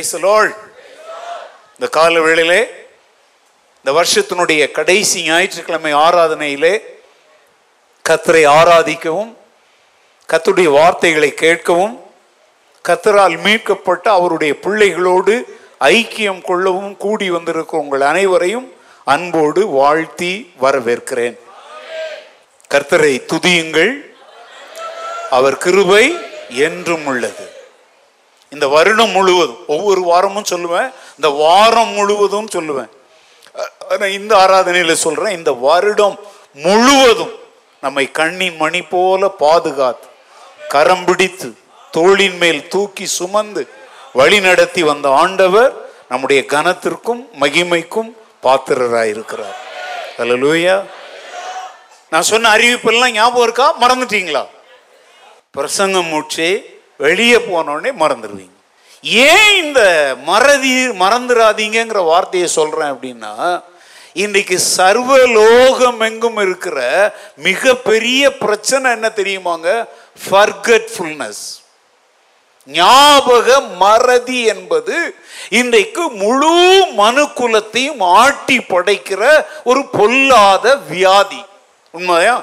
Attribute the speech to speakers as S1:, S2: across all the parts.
S1: இந்த கால வேளையிலே இந்த வருஷத்தினுடைய கடைசி ஞாயிற்றுக்கிழமை ஆராதனையிலே கத்தரை ஆராதிக்கவும் கத்துடைய வார்த்தைகளை கேட்கவும் கத்தரால் மீட்கப்பட்ட அவருடைய பிள்ளைகளோடு ஐக்கியம் கொள்ளவும் கூடி வந்திருக்கும் உங்கள் அனைவரையும் அன்போடு வாழ்த்தி வரவேற்கிறேன் கர்த்தரை துதியுங்கள் அவர் கிருபை என்றும் உள்ளது இந்த வருடம் முழுவதும் ஒவ்வொரு வாரமும் சொல்லுவேன் இந்த வாரம் முழுவதும் சொல்லுவேன் இந்த ஆராதனையில் சொல்கிறேன் இந்த வருடம் முழுவதும் நம்மை கண்ணின் மணி போல பாதுகாத்து கரம் பிடித்து தோளின் மேல் தூக்கி சுமந்து வழி நடத்தி வந்த ஆண்டவர் நம்முடைய கனத்திற்கும் மகிமைக்கும் பாத்திரராயிருக்கிறார் அல்ல லூயா நான் சொன்ன அறிவிப்பெல்லாம் ஞாபகம் இருக்கா மறந்துட்டீங்களா பிரசங்கம் மூச்சே வெளியே போனோடனே மறந்துடுவீங்க ஏன் இந்த மறதி மறந்துடாதீங்கிற வார்த்தையை சொல்கிறேன் அப்படின்னா இன்றைக்கு சர்வ லோகம் எங்கும் இருக்கிற மிகப்பெரிய பிரச்சனை என்ன தெரியுமாங்க ஃபர்கட்ஃபுல்னஸ் ஞாபக மறதி என்பது இன்றைக்கு முழு மனு குலத்தையும் ஆட்டி படைக்கிற ஒரு பொல்லாத வியாதி உண்மையா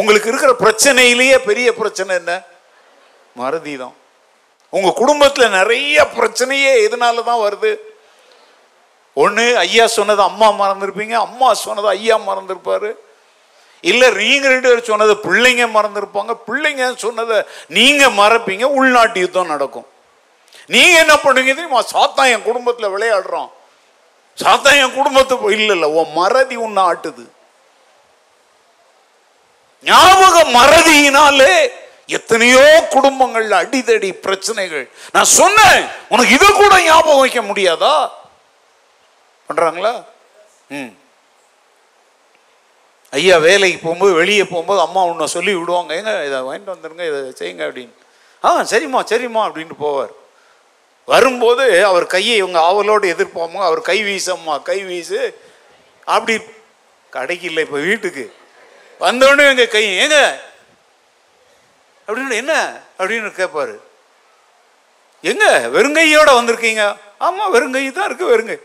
S1: உங்களுக்கு இருக்கிற பிரச்சனையிலேயே பெரிய பிரச்சனை என்ன மறதி தான் உங்கள் குடும்பத்தில் நிறைய பிரச்சனையே எதனால தான் வருது ஒன்று ஐயா சொன்னது அம்மா மறந்துருப்பீங்க அம்மா சொன்னது ஐயா மறந்துருப்பாரு இல்லை நீங்க ரெண்டு பேர் சொன்னது பிள்ளைங்க மறந்துருப்பாங்க பிள்ளைங்க சொன்னதை நீங்கள் மறப்பீங்க உள்நாட்டு யுத்தம் நடக்கும் நீங்கள் என்ன பண்ணுங்க தெரியுமா சாத்தா என் குடும்பத்தில் விளையாடுறோம் சாத்தா என் குடும்பத்தை இல்லை இல்லை உன் மறதி உன்னை ஆட்டுது ஞாபக மறதியினாலே எத்தனையோ குடும்பங்கள்ல அடிதடி பிரச்சனைகள் நான் சொன்னேன் உனக்கு இதை கூட ஞாபகம் வைக்க முடியாதா பண்றாங்களா ம் ஐயா வேலைக்கு போகும்போது வெளியே போகும்போது அம்மா உன்னை சொல்லி விடுவாங்க ஏங்க இதை வாங்கிட்டு வந்துடுங்க இதை செய்யுங்க அப்படின்னு ஆ சரிம்மா சரிம்மா அப்படின்னு போவார் வரும்போது அவர் கையை இவங்க ஆவலோடு எதிர்ப்பாம அவர் கை வீசம்மா கை வீசு அப்படி கடைக்கு இல்லை இப்போ வீட்டுக்கு வந்தோடனே எங்கள் கை ஏங்க அப்படின்னு என்ன அப்படின்னு கேட்பார் எங்க வெறுங்கையோட வந்திருக்கீங்க ஆமாம் வெறுங்கை தான் இருக்குது வெறுங்கை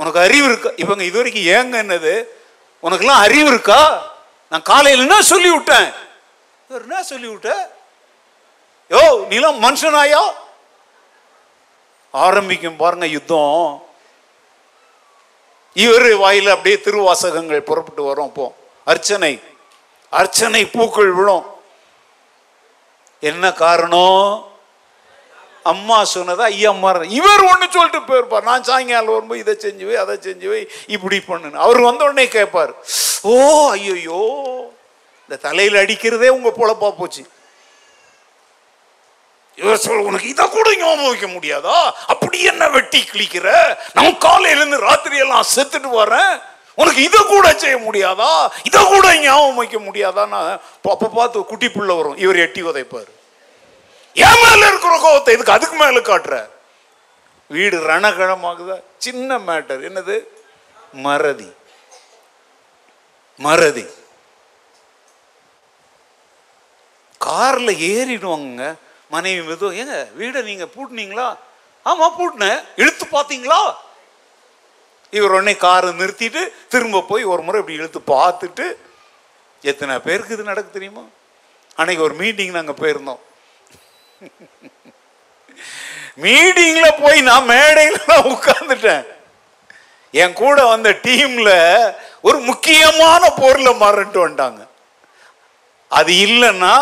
S1: உனக்கு அறிவு இருக்கா இவங்க இது வரைக்கும் ஏங்க என்னது உனக்குலாம் அறிவு இருக்கா நான் காலையில் என்ன சொல்லி விட்டேன் என்ன சொல்லி விட்ட யோ நீலாம் மனுஷனாயோ ஆரம்பிக்கும் பாருங்க யுத்தம் இவர் வாயில் அப்படியே திருவாசகங்கள் புறப்பட்டு வரும் இப்போ அர்ச்சனை அர்ச்சனை பூக்கள் விழும் என்ன காரணம் அம்மா சொன்னதா ஐயம்மா இவர் ஒன்று சொல்லிட்டு போயிருப்பார் நான் சாயங்காலம் வரும்போது இதை செஞ்சு போய் அதை செஞ்சு போய் இப்படி பண்ணுன்னு அவர் வந்த உடனே கேட்பார் ஓ ஐயோ இந்த தலையில் அடிக்கிறதே உங்கள் பொழப்பா போச்சு இவர் சொல்ல உனக்கு இதை கூட ஞாபகம் வைக்க முடியாதா அப்படி என்ன வெட்டி கிழிக்கிற நான் காலையிலேருந்து ராத்திரியெல்லாம் செத்துட்டு வரேன் உனக்கு இதை கூட செய்ய முடியாதா இதை கூட ஞாபகம் வைக்க முடியாதான்னு அப்போ பார்த்து குட்டி புள்ள வரும் இவர் எட்டி உதைப்பார் என் மேலே இருக்கிற கோவத்தை இதுக்கு அதுக்கு மேலே காட்டுற வீடு ரணகழமாகுதா சின்ன மேட்டர் என்னது மறதி மறதி காரில் ஏறிடுவாங்க மனைவி மெதுவாக ஏங்க வீடை நீங்கள் பூட்டினீங்களா ஆமாம் பூட்டினேன் இழுத்து பார்த்தீங்களா இவர் உடனே காரை நிறுத்திட்டு திரும்ப போய் ஒரு முறை இப்படி இழுத்து பார்த்துட்டு எத்தனை பேருக்கு இது நடக்கு தெரியுமா அன்னைக்கு ஒரு மீட்டிங் நாங்கள் போயிருந்தோம் மீட்டிங்கில் போய் நான் மேடையில் உட்காந்துட்டேன் என் கூட வந்த டீமில் ஒரு முக்கியமான பொருளை மாறிட்டு வந்துட்டாங்க அது இல்லைன்னா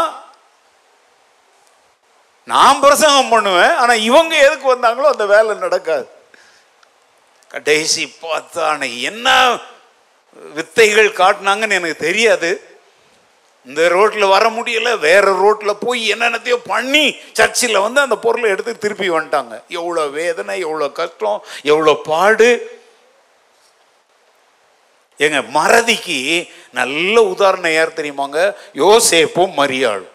S1: நான் பிரசங்கம் பண்ணுவேன் ஆனால் இவங்க எதுக்கு வந்தாங்களோ அந்த வேலை நடக்காது கடைசி பார்த்தான என்ன வித்தைகள் காட்டினாங்கன்னு எனக்கு தெரியாது இந்த ரோட்டில் வர முடியல வேறு ரோட்டில் போய் என்னென்னத்தையோ பண்ணி சர்ச்சில் வந்து அந்த பொருளை எடுத்து திருப்பி வந்துட்டாங்க எவ்வளோ வேதனை எவ்வளோ கஷ்டம் எவ்வளோ பாடு எங்க மறதிக்கு நல்ல உதாரணம் யார் தெரியுமாங்க யோசேப்பும் மரியாளும்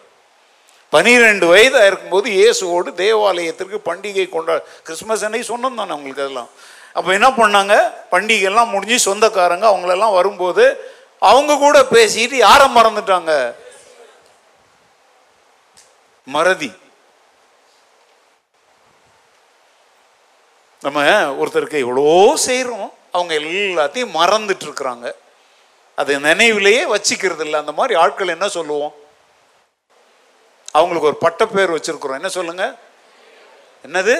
S1: பனிரெண்டு வயதாக இருக்கும்போது இயேசுவோடு தேவாலயத்திற்கு பண்டிகை கொண்டாடு கிறிஸ்மஸ் அன்னைக்கு சொன்னோம் தானே அவங்களுக்கு அதெல்லாம் அப்போ என்ன பண்ணாங்க பண்டிகைலாம் முடிஞ்சு சொந்தக்காரங்க அவங்களெல்லாம் வரும்போது அவங்க கூட பேசிட்டு யாரை மறந்துட்டாங்க மறதி நம்ம ஒருத்தருக்கு எவ்வளோ செய்கிறோம் அவங்க எல்லாத்தையும் மறந்துட்டு இருக்கிறாங்க அது நினைவிலேயே வச்சுக்கிறது இல்லை அந்த மாதிரி ஆட்கள் என்ன சொல்லுவோம் அவங்களுக்கு ஒரு பட்டப்பேர் வச்சிருக்கிறோம் என்ன சொல்லுங்க என்னது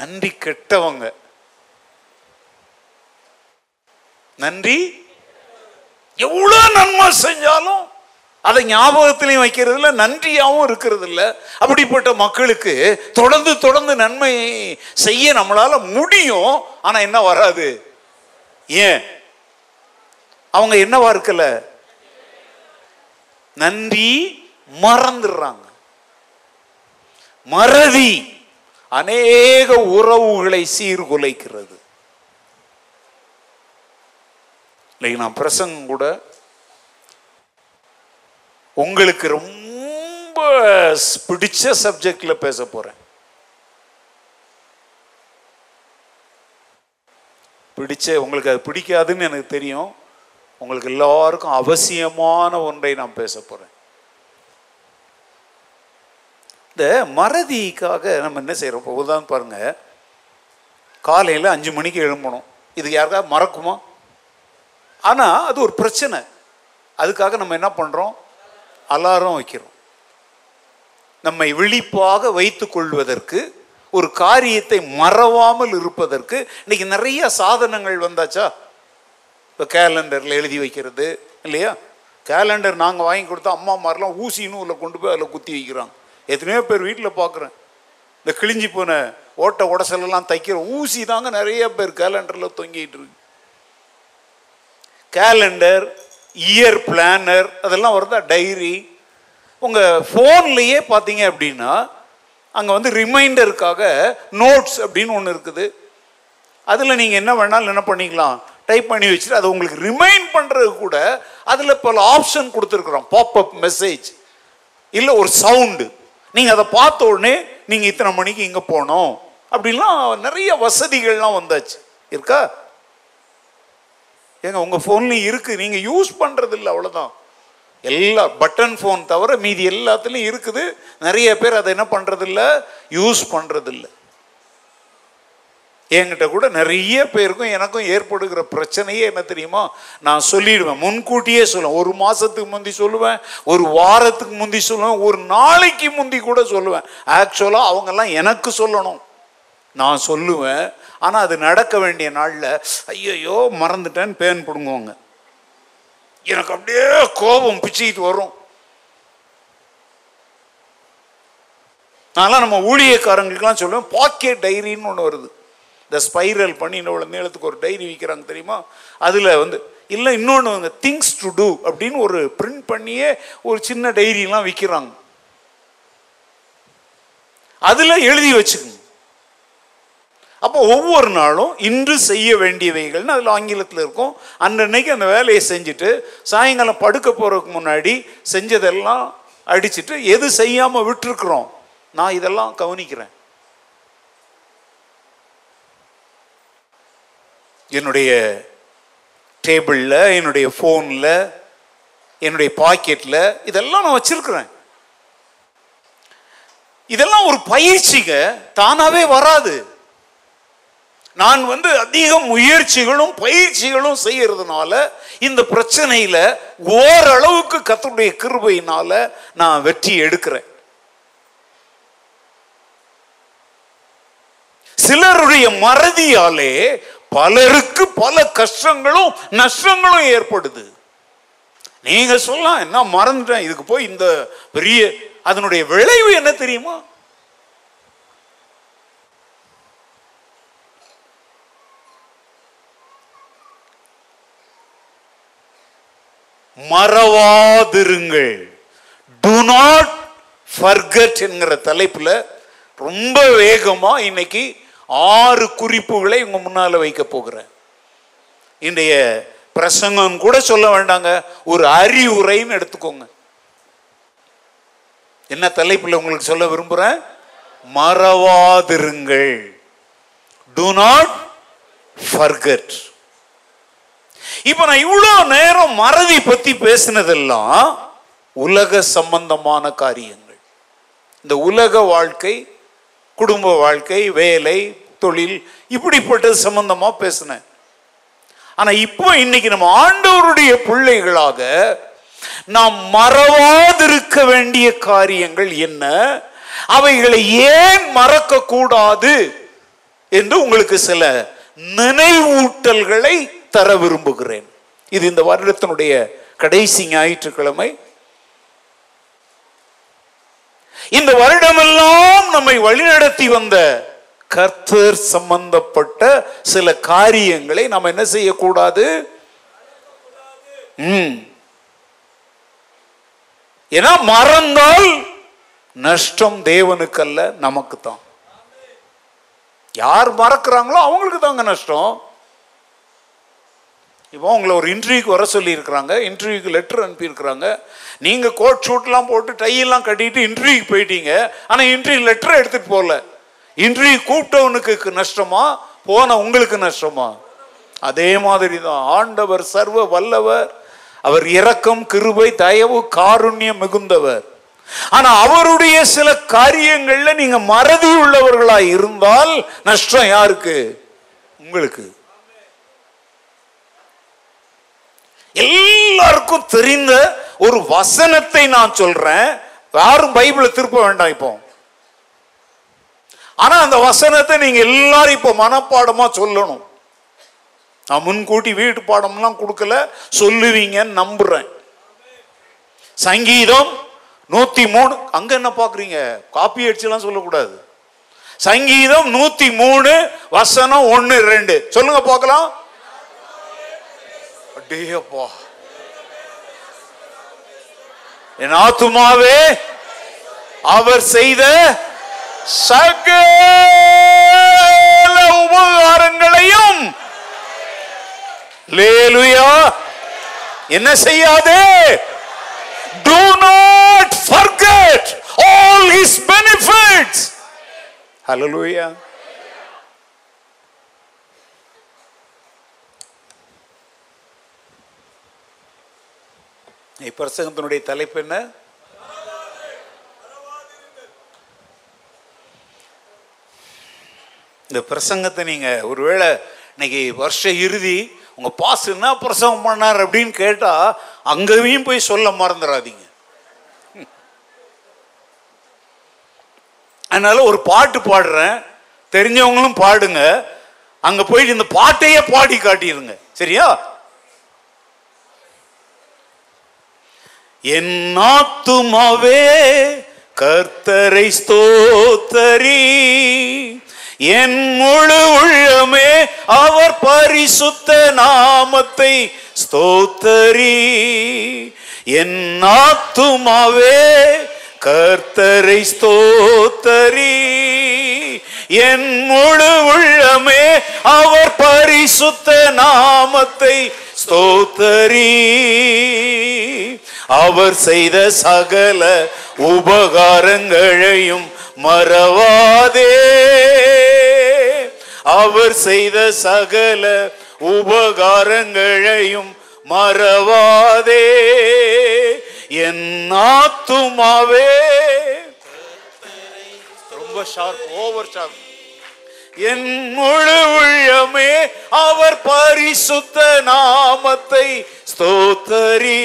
S1: நன்றி கெட்டவங்க நன்றி எவ்வளோ நன்மை செஞ்சாலும் அதை ஞாபகத்திலையும் வைக்கிறது இல்லை நன்றியாகவும் இருக்கிறது இல்லை அப்படிப்பட்ட மக்களுக்கு தொடர்ந்து தொடர்ந்து நன்மை செய்ய நம்மளால முடியும் ஆனால் என்ன வராது ஏன் அவங்க என்னவா இருக்கல நன்றி மறந்துடுறாங்க மறதி அநேக உறவுகளை சீர்குலைக்கிறது இன்னைக்கு நான் பிரசங்கம் கூட உங்களுக்கு ரொம்ப பிடிச்ச சப்ஜெக்ட்ல பேச போறேன் பிடிச்ச உங்களுக்கு அது பிடிக்காதுன்னு எனக்கு தெரியும் உங்களுக்கு எல்லாருக்கும் அவசியமான ஒன்றை நான் பேச போறேன் இந்த மறதிக்காக நம்ம என்ன செய்கிறோம் இப்போ பாருங்கள் காலையில் அஞ்சு மணிக்கு எழும்பணும் இது யாருக்கா மறக்குமா ஆனால் அது ஒரு பிரச்சனை அதுக்காக நம்ம என்ன பண்ணுறோம் அலாரம் வைக்கிறோம் நம்மை விழிப்பாக வைத்து கொள்வதற்கு ஒரு காரியத்தை மறவாமல் இருப்பதற்கு இன்னைக்கு நிறைய சாதனங்கள் வந்தாச்சா இப்போ கேலண்டரில் எழுதி வைக்கிறது இல்லையா கேலண்டர் நாங்கள் வாங்கி கொடுத்தா அம்மா மாதிரிலாம் ஊசின்னு உள்ள கொண்டு போய் அதில் குத்தி வைக்கிறாங்க எத்தனையோ பேர் வீட்டில் பார்க்குறேன் இந்த கிழிஞ்சி போன ஓட்ட உடசலெல்லாம் தைக்கிற ஊசி தாங்க நிறைய பேர் கேலண்டரில் தொங்கிட்டு இருக்கு கேலண்டர் இயர் பிளானர் அதெல்லாம் வருதா டைரி உங்கள் ஃபோன்லேயே பார்த்தீங்க அப்படின்னா அங்கே வந்து ரிமைண்டருக்காக நோட்ஸ் அப்படின்னு ஒன்று இருக்குது அதில் நீங்கள் என்ன வேணாலும் என்ன பண்ணிக்கலாம் டைப் பண்ணி வச்சுட்டு அதை உங்களுக்கு ரிமைண்ட் பண்ணுறது கூட அதில் பல ஆப்ஷன் கொடுத்துருக்குறோம் பாப்பப் மெசேஜ் இல்லை ஒரு சவுண்டு நீங்கள் அதை பார்த்த உடனே நீங்கள் இத்தனை மணிக்கு இங்கே போனோம் அப்படின்லாம் நிறைய வசதிகள்லாம் வந்தாச்சு இருக்கா ஏங்க உங்கள் ஃபோன்லேயும் இருக்குது நீங்கள் யூஸ் பண்ணுறது இல்லை அவ்வளோதான் எல்லா பட்டன் ஃபோன் தவிர மீதி எல்லாத்துலேயும் இருக்குது நிறைய பேர் அதை என்ன பண்ணுறதில்ல யூஸ் பண்ணுறதில்ல என்கிட்ட கூட நிறைய பேருக்கும் எனக்கும் ஏற்படுகிற பிரச்சனையே என்ன தெரியுமா நான் சொல்லிடுவேன் முன்கூட்டியே சொல்லுவேன் ஒரு மாதத்துக்கு முந்தி சொல்லுவேன் ஒரு வாரத்துக்கு முந்தி சொல்லுவேன் ஒரு நாளைக்கு முந்தி கூட சொல்லுவேன் ஆக்சுவலாக அவங்கெல்லாம் எனக்கு சொல்லணும் நான் சொல்லுவேன் ஆனால் அது நடக்க வேண்டிய நாளில் ஐயையோ மறந்துட்டேன்னு பேன் பிடுங்குவாங்க எனக்கு அப்படியே கோபம் பிச்சுக்கிட்டு வரும் நான்லாம் நம்ம ஊழியக்காரங்களுக்கெல்லாம் சொல்லுவேன் பாக்கெட் டைரின்னு ஒன்று வருது இந்த ஸ்பைரல் பண்ணி இன்னொரு நீளத்துக்கு ஒரு டைரி விற்கிறாங்க தெரியுமா அதில் வந்து இல்லை இன்னொன்று வந்து திங்ஸ் டு டூ அப்படின்னு ஒரு பிரிண்ட் பண்ணியே ஒரு சின்ன டைரிலாம் விற்கிறாங்க அதில் எழுதி வச்சுக்கோங்க அப்போ ஒவ்வொரு நாளும் இன்று செய்ய வேண்டியவைகள்னு அதில் ஆங்கிலத்தில் இருக்கும் அன்னன்னைக்கு அந்த வேலையை செஞ்சுட்டு சாயங்காலம் படுக்க போகிறதுக்கு முன்னாடி செஞ்சதெல்லாம் அடிச்சுட்டு எது செய்யாமல் விட்டுருக்குறோம் நான் இதெல்லாம் கவனிக்கிறேன் என்னுடைய டேபிளில் என்னுடைய ஃபோனில் என்னுடைய பாக்கெட்டில் இதெல்லாம் நான் வச்சுருக்குறேன் இதெல்லாம் ஒரு பயிற்சிங்க தானாகவே வராது நான் வந்து அதிக முயற்சிகளும் பயிற்சிகளும் செய்யறதுனால இந்த பிரச்சனையில் ஓரளவுக்கு கத்தனுடைய கிருபையினால நான் வெற்றி எடுக்கிறேன் சிலருடைய மறதியாலே பலருக்கு பல கஷ்டங்களும் நஷ்டங்களும் ஏற்படுது நீங்க சொல்லலாம் என்ன மறந்துட்டேன் இதுக்கு போய் இந்த பெரிய அதனுடைய விளைவு என்ன தெரியுமா மறவாதிருங்கள் டு நாட் ஃபர்கட் என்கிற தலைப்பில் ரொம்ப வேகமாக இன்னைக்கு ஆறு குறிப்புகளை உங்கள் முன்னால் வைக்க போகிறேன் இன்றைய பிரசங்கம் கூட சொல்ல வேண்டாங்க ஒரு அறிவுரைன்னு எடுத்துக்கோங்க என்ன தலைப்பில் உங்களுக்கு சொல்ல விரும்புகிறேன் மறவாதிருங்கள் டு நாட் ஃபர்கட் இப்ப நான் இவ்வளோ நேரம் மறதி பத்தி பேசினதெல்லாம் உலக சம்பந்தமான காரியங்கள் இந்த உலக வாழ்க்கை குடும்ப வாழ்க்கை வேலை தொழில் இப்படிப்பட்டது சம்பந்தமா பேசினேன் ஆனா இப்போ இன்னைக்கு நம்ம ஆண்டவருடைய பிள்ளைகளாக நாம் மறவாதிருக்க வேண்டிய காரியங்கள் என்ன அவைகளை ஏன் மறக்க கூடாது என்று உங்களுக்கு சில நினைவூட்டல்களை தர விரும்புகிறேன் இது இந்த வருடத்தினுடைய கடைசி ஞாயிற்றுக்கிழமை இந்த வருடமெல்லாம் நம்மை வழிநடத்தி வந்த கர்த்தர் சம்பந்தப்பட்ட சில காரியங்களை நாம் என்ன செய்யக்கூடாது ஏன்னா மறந்தால் நஷ்டம் தேவனுக்கு அல்ல நமக்கு தான் யார் மறக்கிறாங்களோ அவங்களுக்கு தாங்க நஷ்டம் இப்போ உங்களை ஒரு இன்டர்வியூக்கு வர சொல்லியிருக்கிறாங்க இன்டர்வியூக்கு லெட்டர் அனுப்பியிருக்கிறாங்க நீங்கள் கோட் ஷூட்லாம் போட்டு டையெல்லாம் கட்டிட்டு இன்டர்வியூக்கு போயிட்டீங்க ஆனால் இன்டர்வியூ லெட்டரை எடுத்துகிட்டு போகல இன்டர்வியூ கூப்பிட்டவனுக்கு நஷ்டமா போன உங்களுக்கு நஷ்டமா அதே மாதிரி தான் ஆண்டவர் சர்வ வல்லவர் அவர் இரக்கம் கிருபை தயவு காருண்யம் மிகுந்தவர் ஆனா அவருடைய சில காரியங்கள்ல நீங்க மறதி உள்ளவர்களா இருந்தால் நஷ்டம் யாருக்கு உங்களுக்கு எல்லாருக்கும் தெரிந்த ஒரு வசனத்தை நான் சொல்றேன் யாரும் பைபிளை திருப்ப வேண்டாம் இப்போ ஆனா அந்த வசனத்தை நீங்க எல்லாரும் இப்போ மனப்பாடமா சொல்லணும் நான் முன்கூட்டி வீட்டு பாடம்லாம் கொடுக்கல சொல்லுவீங்கன்னு நம்புறேன் சங்கீதம் நூத்தி மூணு அங்க என்ன பாக்குறீங்க காப்பி அடிச்சுலாம் சொல்லக்கூடாது சங்கீதம் நூத்தி மூணு வசனம் ஒன்னு ரெண்டு சொல்லுங்க பார்க்கலாம் அப்படியேப்பா என் ஆத்துமாவே அவர் செய்த சகல உபகாரங்களையும் லேலுயா என்ன செய்யாதே not forget all all his hallelujah இப்பிரசங்கத்தினுடைய தலைப்பு என்ன இந்த பிரசங்கத்தை நீங்கள் ஒருவேளை இன்னைக்கு வருஷ இறுதி உங்கள் பாஸ் என்ன பிரசங்கம் பண்ணார் அப்படின்னு கேட்டால் அங்கேயும் போய் சொல்ல மறந்துடாதீங்க அதனால ஒரு பாட்டு பாடுறேன் தெரிஞ்சவங்களும் பாடுங்க அங்கே போயிட்டு இந்த பாட்டையே பாடி காட்டிடுங்க சரியா என் ஆத்துமாவே கர்த்தரை ஸ்தோத்தரி என் முழு உள்ளமே அவர் பரிசுத்த நாமத்தை ஸ்தோத்தரி என் ஆத்துமாவே கர்த்தரை ஸ்தோத்தரி என் முழு உள்ளமே அவர் பரிசுத்த நாமத்தை ஸ்தோத்தரி அவர் செய்த சகல உபகாரங்களையும் மறவாதே அவர் செய்த சகல உபகாரங்களையும் மறவாதே என் ஆத்துமாவே ரொம்ப ஷார்ப் ஓவர் ஷார்ப் என் முழு உள்ளமே அவர் பரிசுத்த நாமத்தை ஸ்தோத்தரி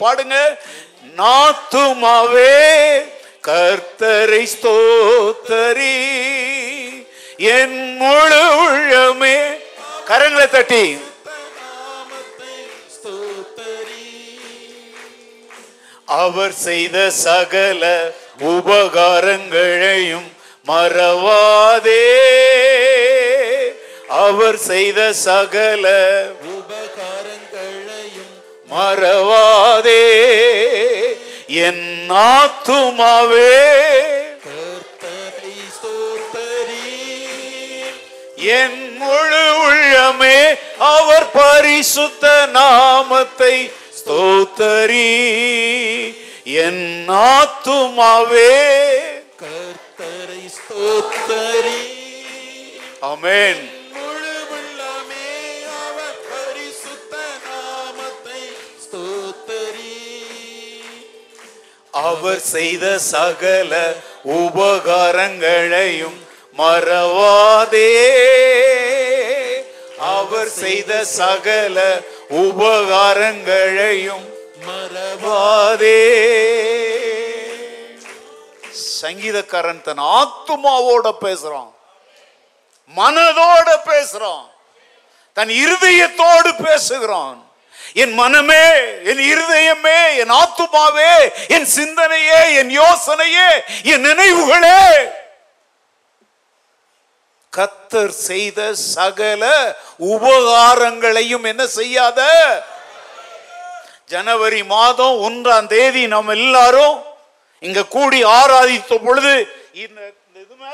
S1: பாடுங்க நாத்துமாவே கர்த்தரை ஸ்தோத்தரி என் முழு உள்ளமே கரங்களை தட்டி அவர் செய்த சகல உபகாரங்களையும் மறவாதே அவர் செய்த சகல உபகாரங்களையும் மறவாதே என் ஆத்துமாவே என் முழு உள்ளமே அவர் பரிசுத்த நாமத்தை ஸ்தோத்தரி என் ஆத்துமாவே கர்த்த அவர் செய்த சகல உபகாரங்களையும் மறவாதே அவர் செய்த சகல உபகாரங்களையும் மறவாதே சங்கீதக்காரன் தன் ஆத்துமாவோட பேசுறான் மனதோட பேசுறான் தன் இருதயத்தோடு பேசுகிறான் என் மனமே என் இருதயமே என் ஆத்துமாவே என் சிந்தனையே என் யோசனையே என் நினைவுகளே கத்தர் செய்த சகல உபகாரங்களையும் என்ன செய்யாத ஜனவரி மாதம் ஒன்றாம் தேதி நம்ம எல்லாரும் இங்க கூடி ஆராதித்த பொழுது இந்த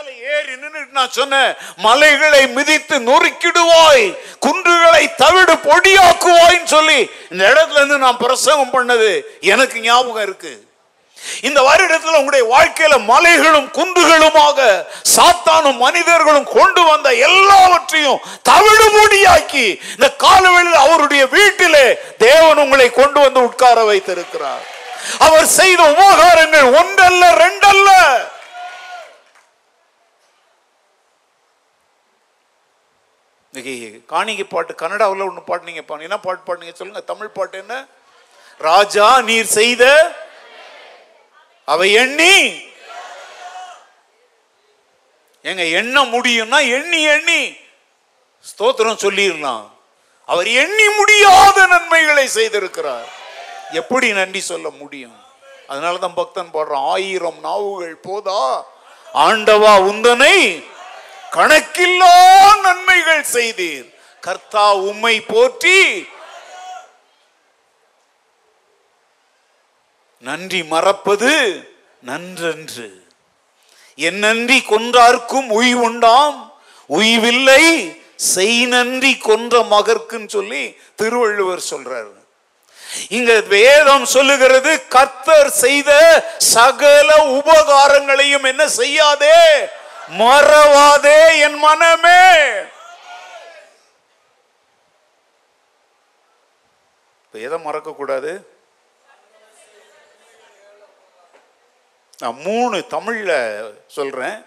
S1: இது ஏறி நின்றுட்டு நான் சொன்னேன் மலைகளை மிதித்து நொறுக்கிடுவாய் குன்றுகளை தவிடு பொடியாக்குவாய்ன்னு சொல்லி இந்த இடத்துல இருந்து நான் பிரசங்கம் பண்ணது எனக்கு ஞாபகம் இருக்கு இந்த வருடத்தில் உங்களுடைய வாழ்க்கையில மலைகளும் குன்றுகளுமாக சாத்தானும் மனிதர்களும் கொண்டு வந்த எல்லாவற்றையும் தவிடு மொழியாக்கி இந்த காலவெளியில் அவருடைய வீட்டிலே தேவன் உங்களை கொண்டு வந்து உட்கார வைத்திருக்கிறார் அவர் செய்த உபகாரங்கள் ஒன்றல்ல ரெண்டல்ல இன்னைக்கு பாட்டு கனடாவில் ஒன்று பாட்டு நீங்கள் என்ன பாட்டு பாடுங்க சொல்லுங்க தமிழ் பாட்டு என்ன ராஜா நீர் செய்த அவை எண்ணி எங்க எண்ண முடியும்னா எண்ணி எண்ணி ஸ்தோத்திரம் சொல்லிடலாம் அவர் எண்ணி முடியாத நன்மைகளை செய்திருக்கிறார் எப்படி நன்றி சொல்ல முடியும் அதனால தான் பக்தன் போடுறான் ஆயிரம் நாவுகள் போதா ஆண்டவா உந்தனை கணக்கில்லா நன்மைகள் செய்தீர் கர்த்தா உம்மை போற்றி நன்றி மறப்பது நன்றன்று என் நன்றி கொன்றார்க்கும் உய் உண்டாம் உய்வில்லை செய் நன்றி கொன்ற மகர்க்குன்னு சொல்லி திருவள்ளுவர் சொல்றாரு இங்க வேதம் சொல்லுகிறது கர்த்தர் செய்த சகல உபகாரங்களையும் என்ன செய்யாதே மறவாதே என் மனமே எதை மறக்க கூடாது நான் மூணு தமிழ்ல சொல்றேன்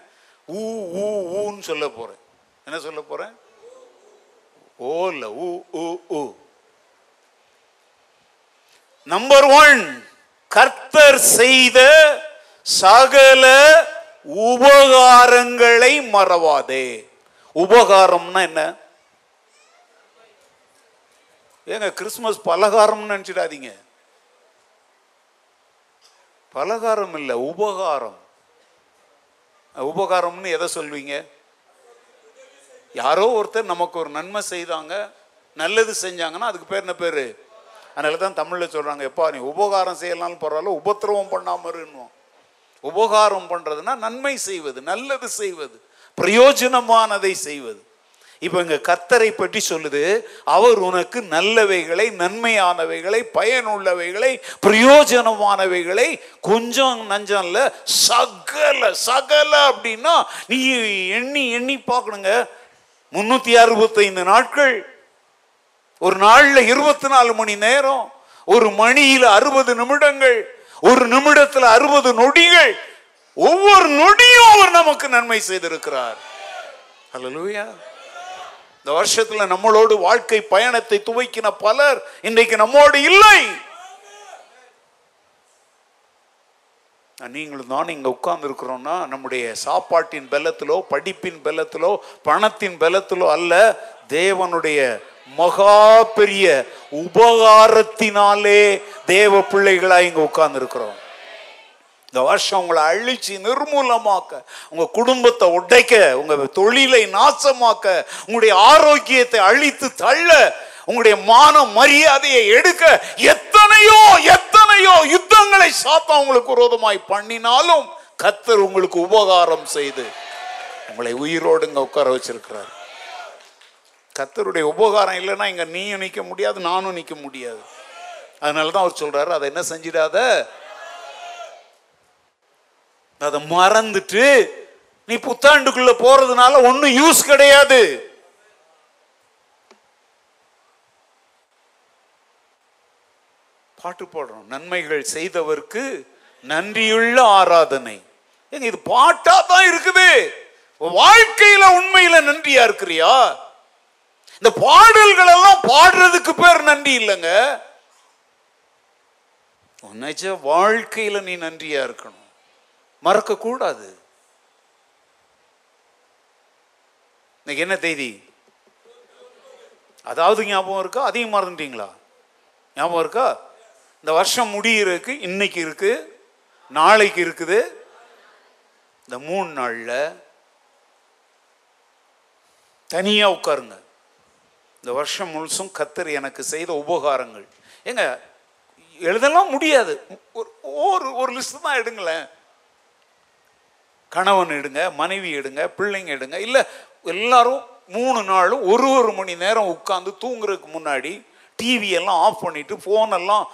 S1: ஊ ஊ ஊன்னு சொல்ல போறேன் என்ன சொல்ல போறேன் ஓ இல்ல ஊ ஊ ஊ நம்பர் ஒன் கர்த்தர் செய்த சகல உபகாரங்களை மறவாதே உபகாரம்னா என்ன ஏங்க கிறிஸ்மஸ் பலகாரம்னு நினச்சிடாதீங்க பலகாரம் இல்லை உபகாரம் உபகாரம்னு எதை சொல்வீங்க யாரோ ஒருத்தர் நமக்கு ஒரு நன்மை செய்தாங்க நல்லது செஞ்சாங்கன்னா அதுக்கு பேர் என்ன பேர் அதனால தான் தமிழில் சொல்கிறாங்க எப்பா நீ உபகாரம் செய்யலாம்னு போகிறாலும் உபத்திரவம் பண்ணாமல் இருக்கணும் உபகாரம் பண்ணுறதுனா நன்மை செய்வது நல்லது செய்வது பிரயோஜனமானதை செய்வது இப்போ இங்கே கர்த்தரை பற்றி சொல்லுது அவர் உனக்கு நல்லவைகளை நன்மையானவைகளை பயனுள்ளவைகளை பிரயோஜனமானவைகளை கொஞ்சம் நஞ்சம் இல்லை சகல சகல அப்படின்னா நீ எண்ணி எண்ணி பார்க்கணுங்க முந்நூற்றி அறுபத்தைந்து நாட்கள் ஒரு நாளில் இருபத்தி நாலு மணி நேரம் ஒரு மணியில் அறுபது நிமிடங்கள் ஒரு நிமிடத்தில் அறுபது நொடிகள் ஒவ்வொரு நொடியும் அவர் நமக்கு நன்மை செய்திருக்கிறார் இந்த வருஷத்துல நம்மளோடு வாழ்க்கை பயணத்தை துவைக்கின பலர் இன்றைக்கு நம்மோடு இல்லை நீங்களும் தான் இங்க உட்கார்ந்து இருக்கிறோம்னா நம்முடைய சாப்பாட்டின் பலத்திலோ படிப்பின் பலத்திலோ பணத்தின் பலத்திலோ அல்ல தேவனுடைய மகா பெரிய உபகாரத்தினாலே தேவ பிள்ளைகளா இங்க உட்கார்ந்து இருக்கிறோம் இந்த வருஷம் உங்களை அழிச்சு நிர்மூலமாக்க உங்க குடும்பத்தை உடைக்க உங்க தொழிலை நாசமாக்க உங்களுடைய ஆரோக்கியத்தை அழித்து தள்ள உங்களுடைய மான மரியாதையை எடுக்க எத்தனையோ எத்தனையோ யுத்தங்களை சாத்தா உங்களுக்கு விரோதமாய் பண்ணினாலும் கத்தர் உங்களுக்கு உபகாரம் செய்து உங்களை உயிரோடுங்க உட்கார வச்சிருக்கிறார் கத்தருடைய உபகாரம் இல்லைன்னா இங்கே நீயும் நிற்க முடியாது நானும் நிற்க முடியாது அதனால தான் அவர் சொல்கிறாரு அதை என்ன செஞ்சிடாத அதை மறந்துட்டு நீ புத்தாண்டுக்குள்ள போறதுனால ஒன்றும் யூஸ் கிடையாது பாட்டு போடுறோம் நன்மைகள் செய்தவருக்கு நன்றியுள்ள ஆராதனை இது பாட்டா தான் இருக்குது வாழ்க்கையில உண்மையில நன்றியா இருக்கிறியா இந்த பாடல்கள் எல்லாம் பாடுறதுக்கு பேர் நன்றி இல்லைங்க நிஜ வாழ்க்கையில நீ நன்றியா இருக்கணும் மறக்க கூடாது இன்னைக்கு என்ன தேதி அதாவது ஞாபகம் இருக்கா அதையும் மறந்துட்டீங்களா ஞாபகம் இருக்கா இந்த வருஷம் முடியிறதுக்கு இன்னைக்கு இருக்கு நாளைக்கு இருக்குது இந்த மூணு நாள்ல தனியா உட்காருங்க இந்த வருஷம் முழுசும் கத்தர் எனக்கு செய்த உபகாரங்கள் எங்க எழுதலாம் முடியாது ஒரு ஒரு லிஸ்ட் தான் எடுங்களேன் கணவன் எடுங்க மனைவி எடுங்க பிள்ளைங்க எடுங்க இல்லை எல்லாரும் மூணு நாளும் ஒரு ஒரு மணி நேரம் உட்காந்து தூங்குறதுக்கு முன்னாடி டிவியெல்லாம் ஆஃப் பண்ணிவிட்டு ஃபோனெல்லாம்